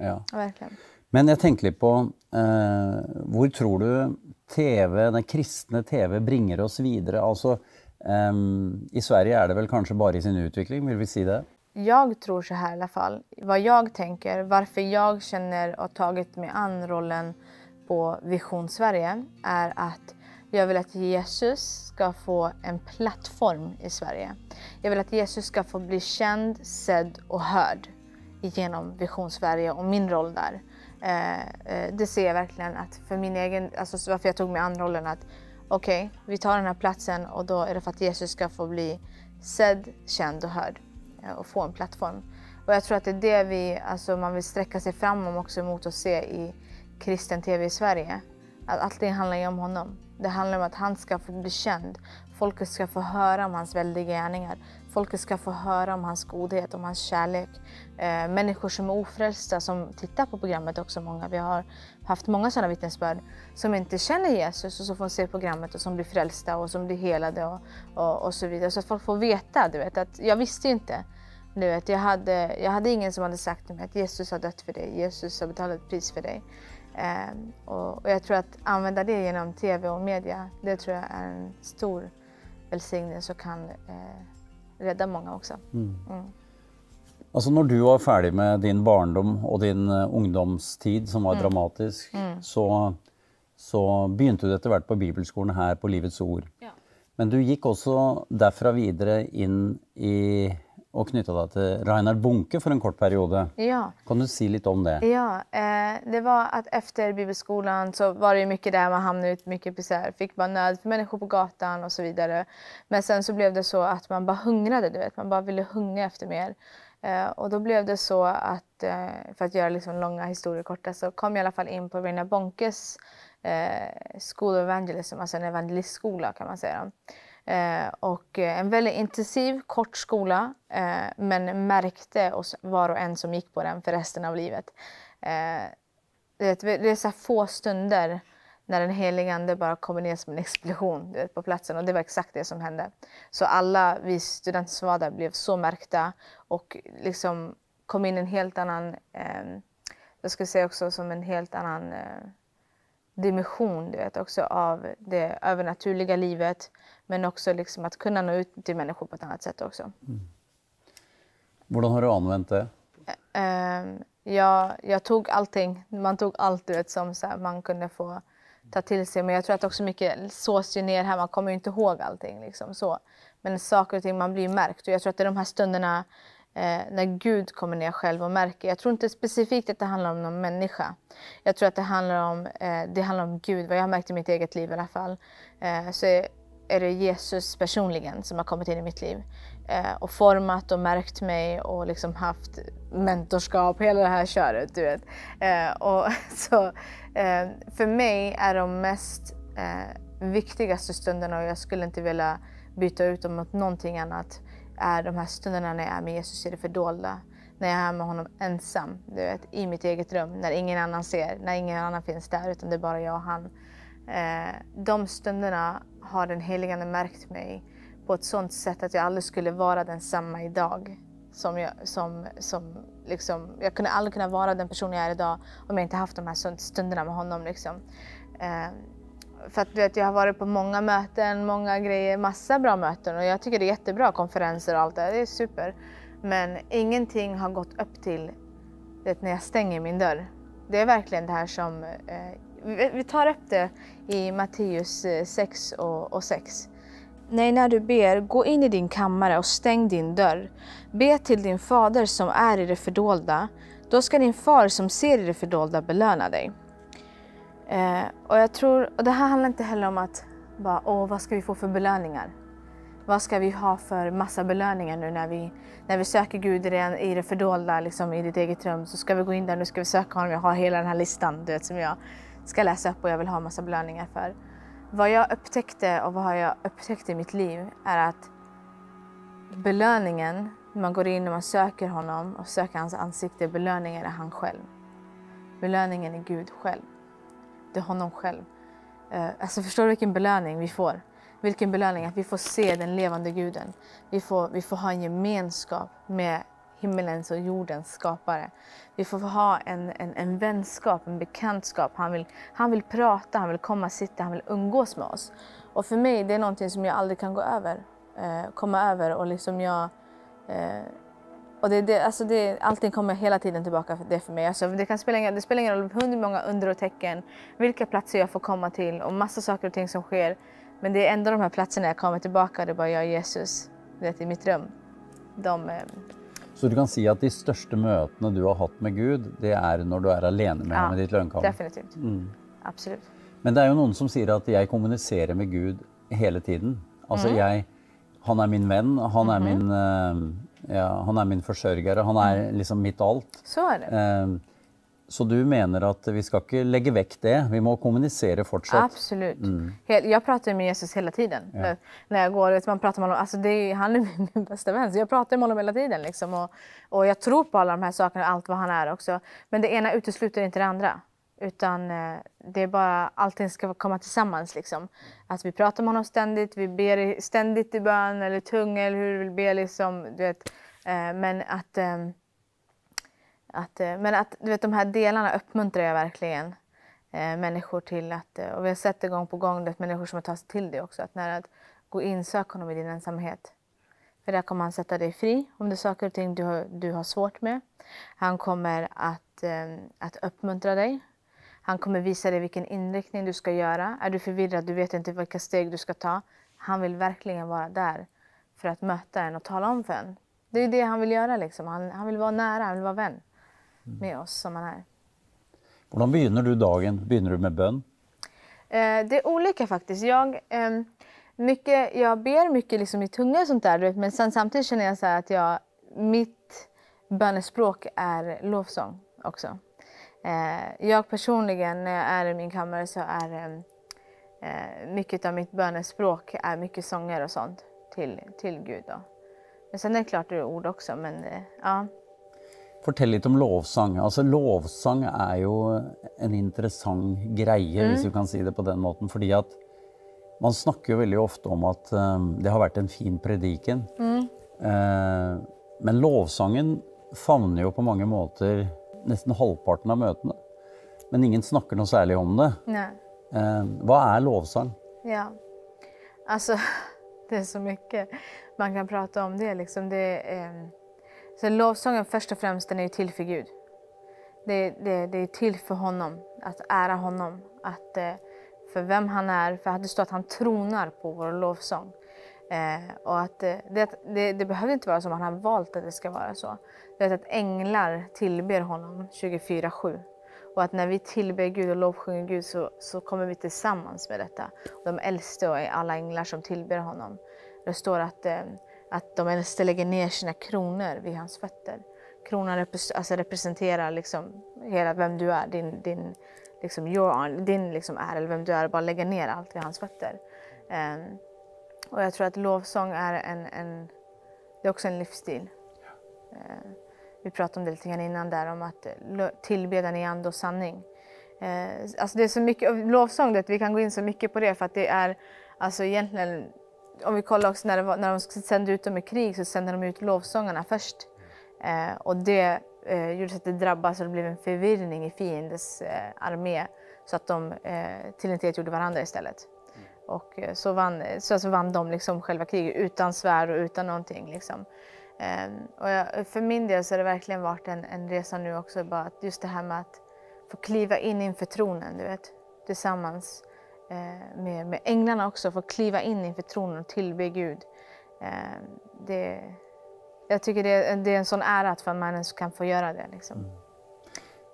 [SPEAKER 1] Ja.
[SPEAKER 2] verkligen.
[SPEAKER 1] Men jeg tenker litt på eh, Hvor tror du TV, den kristne TV bringer oss videre? Altså, ehm, I Sverige er det vel kanskje bare i sin utvikling, vil vi si det?
[SPEAKER 2] Jag tror så här i alla fall. Vad jag tänker, varför jag känner och tagit mig an rollen på Vision Sverige är att jag vill att Jesus ska få en plattform i Sverige. Jag vill att Jesus ska få bli känd, sedd och hörd genom Vision Sverige och min roll där. Eh, eh, det ser jag verkligen att för min egen, alltså varför jag tog mig an rollen att okej, vi tar den här platsen och då är det för att Jesus ska få bli sedd, känd och hörd eh, och få en plattform. Och jag tror att det är det vi, alltså man vill sträcka sig fram också mot att se i kristen tv i Sverige. Att allting handlar ju om honom. Det handlar om att han ska få bli känd. Folket ska få höra om hans väldiga gärningar. Folket ska få höra om hans godhet, om hans kärlek. Eh, människor som är ofrälsta som tittar på programmet också många. Vi har haft många sådana vittnesbörd som inte känner Jesus och som får se programmet och som blir frälsta och som blir helade och, och, och så vidare. Så att folk får veta, du vet, att jag visste inte. Du vet, jag, hade, jag hade ingen som hade sagt till mig att Jesus har dött för dig, Jesus har betalat ett pris för dig. Eh, och, och jag tror att använda det genom tv och media, det tror jag är en stor välsignelse och kan eh, rädda många också.
[SPEAKER 1] Altså Når du var ferdig med din barndom og din eh, ungdomstid, som var dramatisk, så, så begynte du hvert på bibelskolen her på Livets Ord. Men du gikk også derfra videre inn i og knytta deg til Reinhard Bunke for en kort periode.
[SPEAKER 2] Ja.
[SPEAKER 1] Kan du si litt om det?
[SPEAKER 2] Ja, eh, det var att efter bibelskolan så var det mycket där man hamnade ut mycket här, fick bara nöd för människor på gatan och så vidare. Men sen så blev det så att man bara hungrade, du vet, man bara ville hungra efter mer. Eh, och då blev det så att, eh, för att göra liksom långa historier korta, så kom jag i alla fall in på Rina Bonkes eh, School of Evangelism, alltså en evangelistskola kan man säga. Eh, och en väldigt intensiv, kort skola, eh, men märkte oss var och en som gick på den för resten av livet. Eh, det, är- det är så få stunder när den helige Ande bara kommer ner som en explosion vet, på platsen och det var exakt det som hände. Så alla vi studenter som var där blev så märkta och liksom kom in en helt annan, eh, jag skulle säga också som en helt annan eh, dimension du vet, också av det övernaturliga livet men också liksom att kunna nå ut till människor på ett annat sätt också.
[SPEAKER 1] Hvordan har du anvendt det?
[SPEAKER 2] Ehm, jag, jag tog allting, man tog allt du vet, som så här, man kunde få ta till sig. Men jag tror att också mycket sås ju ner här, man kommer ju inte ihåg allting. Liksom, så. Men saker och ting, man blir märkt. Och jag tror att det är de här stunderna Eh, när Gud kommer ner själv och märker. Jag tror inte specifikt att det handlar om någon människa. Jag tror att det handlar om, eh, det handlar om Gud, vad jag har märkt i mitt eget liv i alla fall. Eh, så är det Jesus personligen som har kommit in i mitt liv Eh, och format och märkt mig och liksom haft mentorskap, hela det här köret. Du vet. Eh, och [laughs] så, eh, för mig är de mest eh, viktigaste stunderna och jag skulle inte vilja byta ut dem mot någonting annat är de här stunderna när jag är med Jesus i det fördolda. När jag är med honom ensam, du vet, i mitt eget rum, när ingen annan ser, när ingen annan finns där utan det är bara jag och han. Eh, de stunderna har den helige märkt mig på ett sådant sätt att jag aldrig skulle vara densamma idag. Som jag, som, som, liksom, jag kunde aldrig kunna vara den person jag är idag om jag inte haft de här stunderna med honom. Liksom. Eh, för att vet, jag har varit på många möten, många grejer, massa bra möten och jag tycker det är jättebra, konferenser och allt det det är super. Men ingenting har gått upp till vet, när jag stänger min dörr. Det är verkligen det här som, eh, vi, vi tar upp det i Matteus eh, 6 och, och 6. Nej, när du ber, gå in i din kammare och stäng din dörr. Be till din fader som är i det fördolda. Då ska din far som ser i det fördolda belöna dig. Eh, och jag tror, och det här handlar inte heller om att bara, åh, vad ska vi få för belöningar? Vad ska vi ha för massa belöningar nu när vi, när vi söker Gud i det, i det fördolda, liksom i ditt eget rum, så ska vi gå in där, nu ska vi söka honom, jag har hela den här listan du vet, som jag ska läsa upp och jag vill ha massa belöningar för. Vad jag upptäckte och vad jag upptäckt i mitt liv är att belöningen, när man går in och man söker honom och söker hans ansikte, belöningen är han själv. Belöningen är Gud själv. Det är honom själv. Eh, alltså förstår du vilken belöning vi får? Vilken belöning att vi får se den levande guden. Vi får, vi får ha en gemenskap med himmelens och jordens skapare. Vi får ha en, en, en vänskap, en bekantskap. Han vill, han vill prata, han vill komma, sitta, han vill umgås med oss. Och för mig det är någonting som jag aldrig kan gå över, eh, komma över och liksom jag eh, och det, det, alltså det, allting kommer hela tiden tillbaka för det för mig. Alltså det, kan spela, det spelar ingen roll hur många under och tecken, vilka platser jag får komma till och massa saker och ting som sker. Men det är ändå de här platserna jag kommer tillbaka, det är bara jag och Jesus vet, i mitt rum. De, eh...
[SPEAKER 1] Så du kan säga att de största mötena du har haft med Gud, det är när du är alene med honom i ditt lönnkammer?
[SPEAKER 2] definitivt. Mm. Absolut.
[SPEAKER 1] Men det är ju någon som säger att jag kommunicerar med Gud hela tiden. Alltså mm. jag, han är min vän, han är mm. min uh, Ja, han är min försörjare, han är mm. liksom mitt allt.
[SPEAKER 2] Så är det.
[SPEAKER 1] Ehm, så du menar att vi ska inte lägga väck det, vi måste kommunicera fortsatt?
[SPEAKER 2] Absolut. Mm. Jag pratar med Jesus hela tiden. Ja. När jag går, man pratar med honom, alltså är, han är [laughs] min bästa vän, så jag pratar med honom hela tiden. Liksom. Och, och jag tror på alla de här sakerna, allt vad han är också. Men det ena utesluter inte det andra. Utan eh, det är bara, allting ska komma tillsammans. Liksom. Att vi pratar med honom ständigt, vi ber ständigt i bön eller tunga eller hur du vill be. Liksom, du vet. Eh, men att, ehm, att, eh, men att du vet, de här delarna uppmuntrar jag verkligen eh, människor till. att eh, Och vi har sett det gång på gång, det människor som har tagit sig till det också. Att när att gå in, sök honom i din ensamhet. För där kommer han sätta dig fri om det är saker och ting du har, du har svårt med. Han kommer att, eh, att uppmuntra dig han kommer visa dig vilken inriktning du ska göra. Är du förvirrad, du vet inte vilka steg du ska ta. Han vill verkligen vara där för att möta en och tala om för en. Det är det han vill göra. Liksom. Han, han vill vara nära, han vill vara vän med oss som han är.
[SPEAKER 1] Hur börjar du dagen? Börjar du med bön?
[SPEAKER 2] Eh, det är olika faktiskt. Jag, eh, mycket, jag ber mycket liksom i tunga och sånt där, men sen, samtidigt känner jag så att jag, mitt bönespråk är lovsång också. Eh, jag personligen, när jag är i min kammare så är eh, eh, mycket av mitt bönespråk är mycket sånger och sånt till, till Gud. Då. Men sen är det klart det är ord också, men ja.
[SPEAKER 1] Fortell lite om lovsång. Alltså, lovsång är ju en intressant grej, mm. om du kan säga det på den måten. För att man snackar ju väldigt ofta om att um, det har varit en fin predikan. Mm. Uh, men lovsången famnar ju på många måter nesten halvparten av mötena. Men ingen snakker noe særlig om det.
[SPEAKER 2] Nej.
[SPEAKER 1] Eh, vad är lovsång?
[SPEAKER 2] Ja, alltså [laughs] det är så mycket man kan prata om det. Liksom det eh, så lovsången först och främst den är ju till för Gud. Det, det, det är till för honom, att ära honom, att, eh, för vem han är. För att det står att han tronar på vår lovsång. Eh, och att eh, det, det, det, behöver inte vara som att han har valt att det ska vara så. Det är att änglar tillber honom 24-7. Och att när vi tillber Gud och lovsjunger Gud så, så kommer vi tillsammans med detta. De äldste och alla änglar som tillber honom. Det står att, eh, att de äldste lägger ner sina kronor vid hans fötter. Kronan repres alltså representerar liksom hela vem du är, din, din, liksom your, din liksom är, eller vem du är, bara lägga ner allt vid hans fötter. Um, och jag tror att lovsång är en, en det är också en livsstil. Uh, vi pratade om det lite grann innan där om att tillbedjan i ande och sanning. Uh, alltså det är så mycket, lovsång, det, vi kan gå in så mycket på det för att det är alltså egentligen om vi kollar också när, var, när de sände ut dem i krig så sände de ut lovsångarna först. Eh, och det eh, gjorde så att det drabbade så det blev en förvirring i fiendens eh, armé så att de eh, tillintetgjorde varandra istället. Mm. Och eh, så vann, så alltså vann de liksom själva kriget utan svärd och utan någonting. Liksom. Eh, och jag, för min del så har det verkligen varit en, en resa nu också, bara att just det här med att få kliva in inför tronen, du vet, tillsammans med, med änglarna också, få kliva in inför tronen och tillbe Gud. Eh, det, jag tycker det är, det är en sån ära att man ens kan få göra det. Liksom. Mm.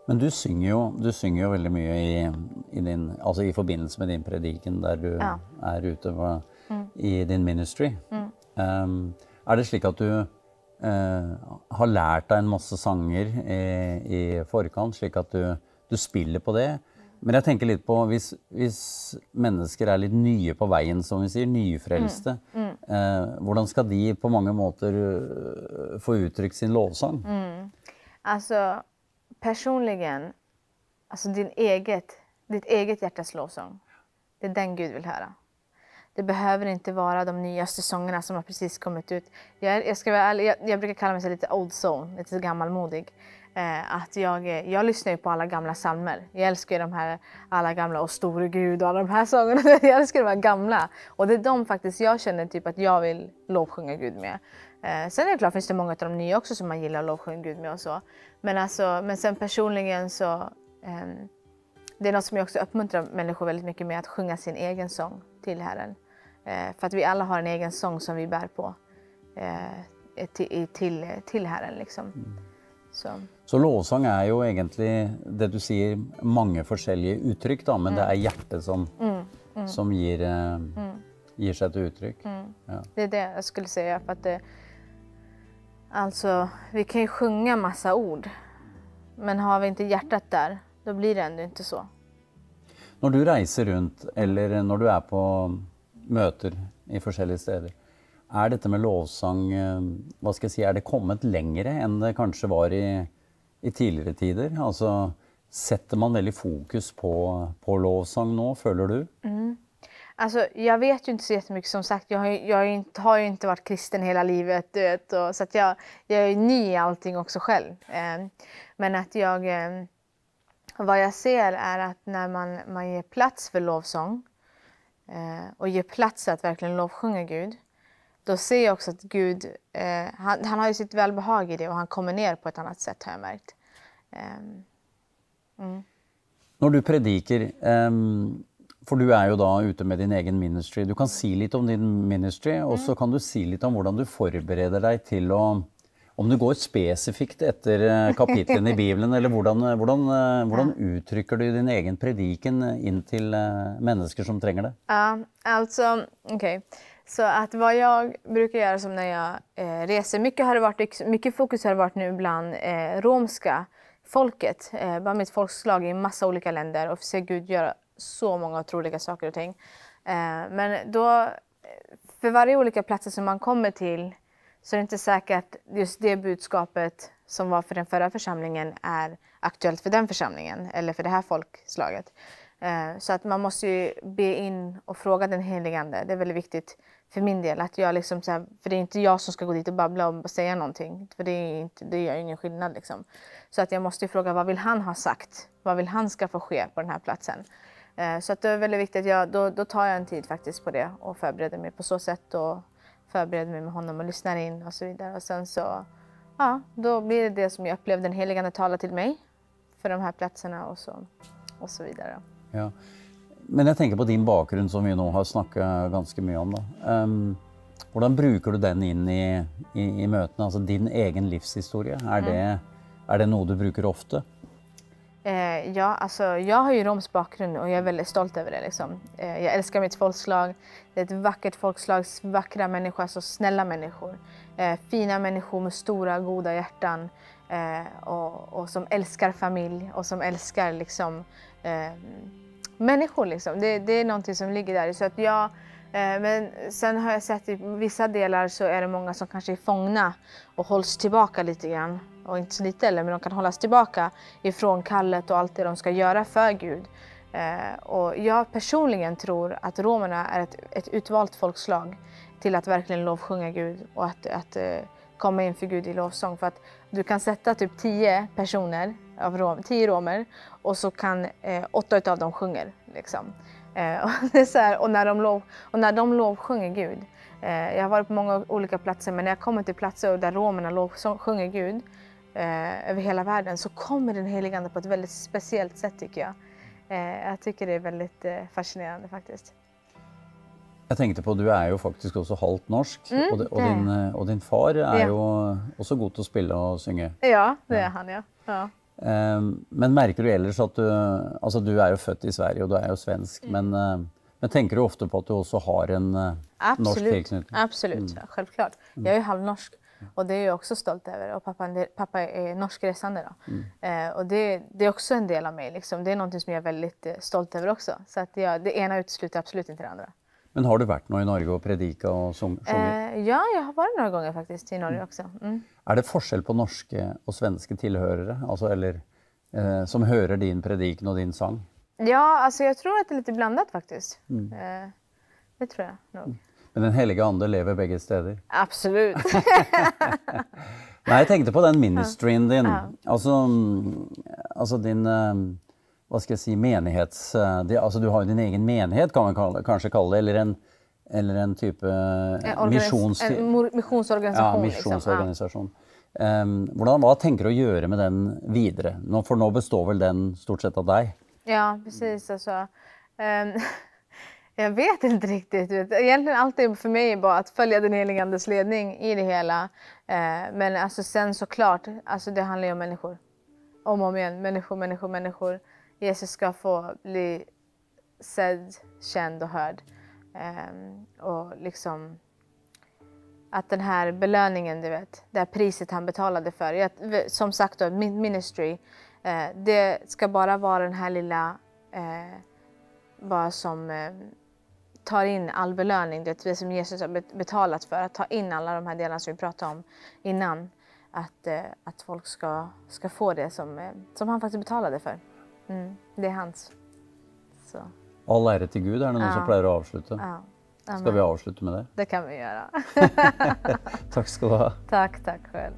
[SPEAKER 1] Men du synger ju, du synger ju väldigt mycket i, i, din, alltså i förbindelse med din predikan där du ja. är ute på, mm. i din ministry. Mm. Um, är det så att du uh, har lärt dig en massa sånger i, i förkant, så att du, du spelar på det? Men jag tänker lite på, hvis, hvis mennesker er litt nye på vägen, som vi säger, nyfrälsta, mm. mm. eh, hvordan skal de på många måter uh, få uttryckt sin lovsång?
[SPEAKER 2] Mm. Alltså, personligen, alltså din eget, ditt eget hjärtas lovsång, det är den Gud vill höra. Det behöver inte vara de nyaste sångerna som har precis kommit ut. Jag, jag ska vara ärlig, jag, jag brukar kalla mig lite old soul, lite gammalmodig. Eh, att jag, jag lyssnar ju på alla gamla salmer. Jag älskar de här alla gamla Och store Gud och alla de här [laughs] sångerna. Jag älskar de här gamla. Och det är de faktiskt jag känner typ att jag vill lovsjunga Gud med. Eh, sen är det klart finns det många av de nya också som man gillar att lovsjunga Gud med och så. Men, alltså, men sen personligen så eh, det är något som jag också uppmuntrar människor väldigt mycket med att sjunga sin egen sång till Herren. Eh, för att vi alla har en egen sång som vi bär på eh, till, till, till Herren. Liksom. Mm.
[SPEAKER 1] Så. Så lovsång är ju egentligen det du säger, många olika uttryck då, men mm. det är hjärtat som, mm. Som ger, eh, ger sig ett uttryck.
[SPEAKER 2] Ja. Det är det jag skulle säga. För att det, alltså, vi kan ju sjunga massa ord, men har vi inte hjärtat där, då blir det ändå inte så.
[SPEAKER 1] När du reser runt eller när du är på möten i olika städer, är detta med lovsång, eh, vad ska jag säga, är det kommit längre än det kanske var i, i tidigare tider? Alltså, sätter man väldigt fokus på, på lovsång nu, följer du?
[SPEAKER 2] Mm. Alltså, jag vet ju inte så jättemycket som sagt. Jag har, jag har ju inte varit kristen hela livet. Vet, och, så att jag, jag är ny i allting också själv. Eh, men att jag... Eh, vad jag ser är att när man, man ger plats för lovsång eh, och ger plats att verkligen lovsjunga Gud då ser jag också att Gud, eh, han, han, har ju sitt välbehag i det och han kommer ner på ett annat sätt har jag märkt. Um,
[SPEAKER 1] mm. När du predikar, um, för du är ju då ute med din egen ministry, du kan säga lite om din ministry mm. och så kan du säga lite om hur du förbereder dig till att om du går specifikt efter eh, kapitlen i [laughs] Bibeln, eller hur uttrycker du din egen predikan in till människor som tränger det?
[SPEAKER 2] Ja, alltså, okej. Okay. Så att vad jag brukar göra som när jag eh, reser, mycket, har varit, mycket fokus har det varit nu bland eh, romska folket, eh, bland mitt folkslag i massa olika länder och se Gud göra så många otroliga saker och ting. Eh, men då, eh, för varje olika plats som man kommer till så är det inte säkert att just det budskapet som var för den förra församlingen är aktuellt för den församlingen eller för det här folkslaget. Eh, så att man måste ju be in och fråga den helige Ande. Det är väldigt viktigt för min del. Att jag liksom så här, för det är inte jag som ska gå dit och babbla och säga någonting. För det, är inte, det gör ingen skillnad. Liksom. Så att jag måste fråga vad vill han ha sagt? Vad vill han ska få ske på den här platsen? Eh, så att det är väldigt viktigt. Att jag, då, då tar jag en tid faktiskt på det och förbereder mig på så sätt. Och förbereder mig med honom och lyssnar in och så vidare. Och sen så, ja, då blir det det som jag upplevde den helige Ande tala till mig för de här platserna och så, och så vidare.
[SPEAKER 1] Ja. Men jag tänker på din bakgrund som vi nu har snackat ganska mycket om. Då. Um, Hvordan bruker du den inn i, i, i møtene? Altså din egen livshistorie. Er det, er det noe du bruker ofte?
[SPEAKER 2] Eh, ja, alltså, jag har ju romsk bakgrund och jag är väldigt stolt över det. Liksom. Eh, jag älskar mitt folkslag. Det är ett vackert folkslag, vackra människor, alltså snälla människor. Eh, fina människor med stora, goda hjärtan eh, och, och, som älskar familj och som älskar liksom, eh, människor. Liksom. Det, det, är någonting som ligger där. Så att jag, eh, men sen har jag sett i vissa delar så är det många som kanske är fångna och hålls tillbaka lite grann och inte så lite heller, men de kan hållas tillbaka ifrån kallet och allt det de ska göra för Gud. Eh, och jag personligen tror att romerna är ett, ett utvalt folkslag till att verkligen lovsjunga Gud och att, att eh, komma inför Gud i lovsång. För att du kan sätta typ tio personer, av rom, tio romer, och så kan eh, åtta av dem sjunger. Liksom. Eh, [laughs] och, det är så här, och, när de lov, och när de lovsjunger Gud, eh, jag har varit på många olika platser, men när jag kommer till platser där romerna lovsjunger Gud, eh, över hela världen så kommer den helige Ande på ett väldigt speciellt sätt tycker jag. Eh, jag tycker det är väldigt eh, fascinerande faktiskt.
[SPEAKER 1] Jag tänkte på, du är ju faktiskt också halvt norsk mm, och, och, din, eh, och, din, far är ja. ju också god att spela och sjunga.
[SPEAKER 2] Ja, det är han ja. ja.
[SPEAKER 1] Um, men märker du ellers att du, alltså du är ju född i Sverige och du är ju svensk, mm. men, uh, men tänker du ofta på att du också har en uh, norsk tillknytning?
[SPEAKER 2] Absolut, mm. självklart. Jag är ju halvnorsk. Och det är jag också stolt över. Och pappa, pappa är norskresande. Då. Mm. Eh, och det, det, är också en del av mig. Liksom. Det är något som jag är väldigt eh, stolt över också. Så att jag, det ena utesluter absolut inte det andra.
[SPEAKER 1] Men har du varit i Norge och predikat och sjungit?
[SPEAKER 2] Eh, ja, jag har varit några gånger faktiskt i Norge mm. också. Mm.
[SPEAKER 1] Är det skillnad på norska och svenska tillhörare, alltså, eller, eh, som hör din predikan och din sång?
[SPEAKER 2] Ja, alltså jag tror att det är lite blandat faktiskt. Mm. Eh, det tror jag nog.
[SPEAKER 1] Men den heliga ande lever bägge städer?
[SPEAKER 2] Absolut. [laughs]
[SPEAKER 1] Nej, jag tänkte på den ministryn din. Ja. Alltså, alltså din, eh, vad ska jag säga, menighets... Eh, alltså du har ju din egen menighet kan man kanske kalla det, eller en, eller en typ eh, missions...
[SPEAKER 2] En missionsorganisation.
[SPEAKER 1] Ja, missionsorganisation. Liksom. Um, hvordan, vad tänker du göra med den vidare? För nu består väl den stort sett av dig?
[SPEAKER 2] Ja, precis. Alltså, um, [laughs] Jag vet inte riktigt. Egentligen allt är för mig bara att följa den helige Andes ledning i det hela. Eh, men alltså sen såklart, alltså det handlar ju om människor. Om och om igen. Människor, människor, människor. Jesus ska få bli sedd, känd och hörd. Ehm, och liksom att den här belöningen, du vet, det här priset han betalade för. som sagt då, ministry, eh, det ska bara vara den här lilla, eh, bara som eh, tar in all belöning, det som Jesus har betalat för, att ta in alla de här delarna som vi pratade om innan. Att, eh, att folk ska, ska få det som, eh, som han faktiskt betalade för. Mm, det är hans. Så.
[SPEAKER 1] All ära till Gud, är det någon ja. som plejer att avsluta? Ja. Ska vi avsluta med det?
[SPEAKER 2] Det kan vi göra.
[SPEAKER 1] tack ska du ha.
[SPEAKER 2] Tack, tack själv.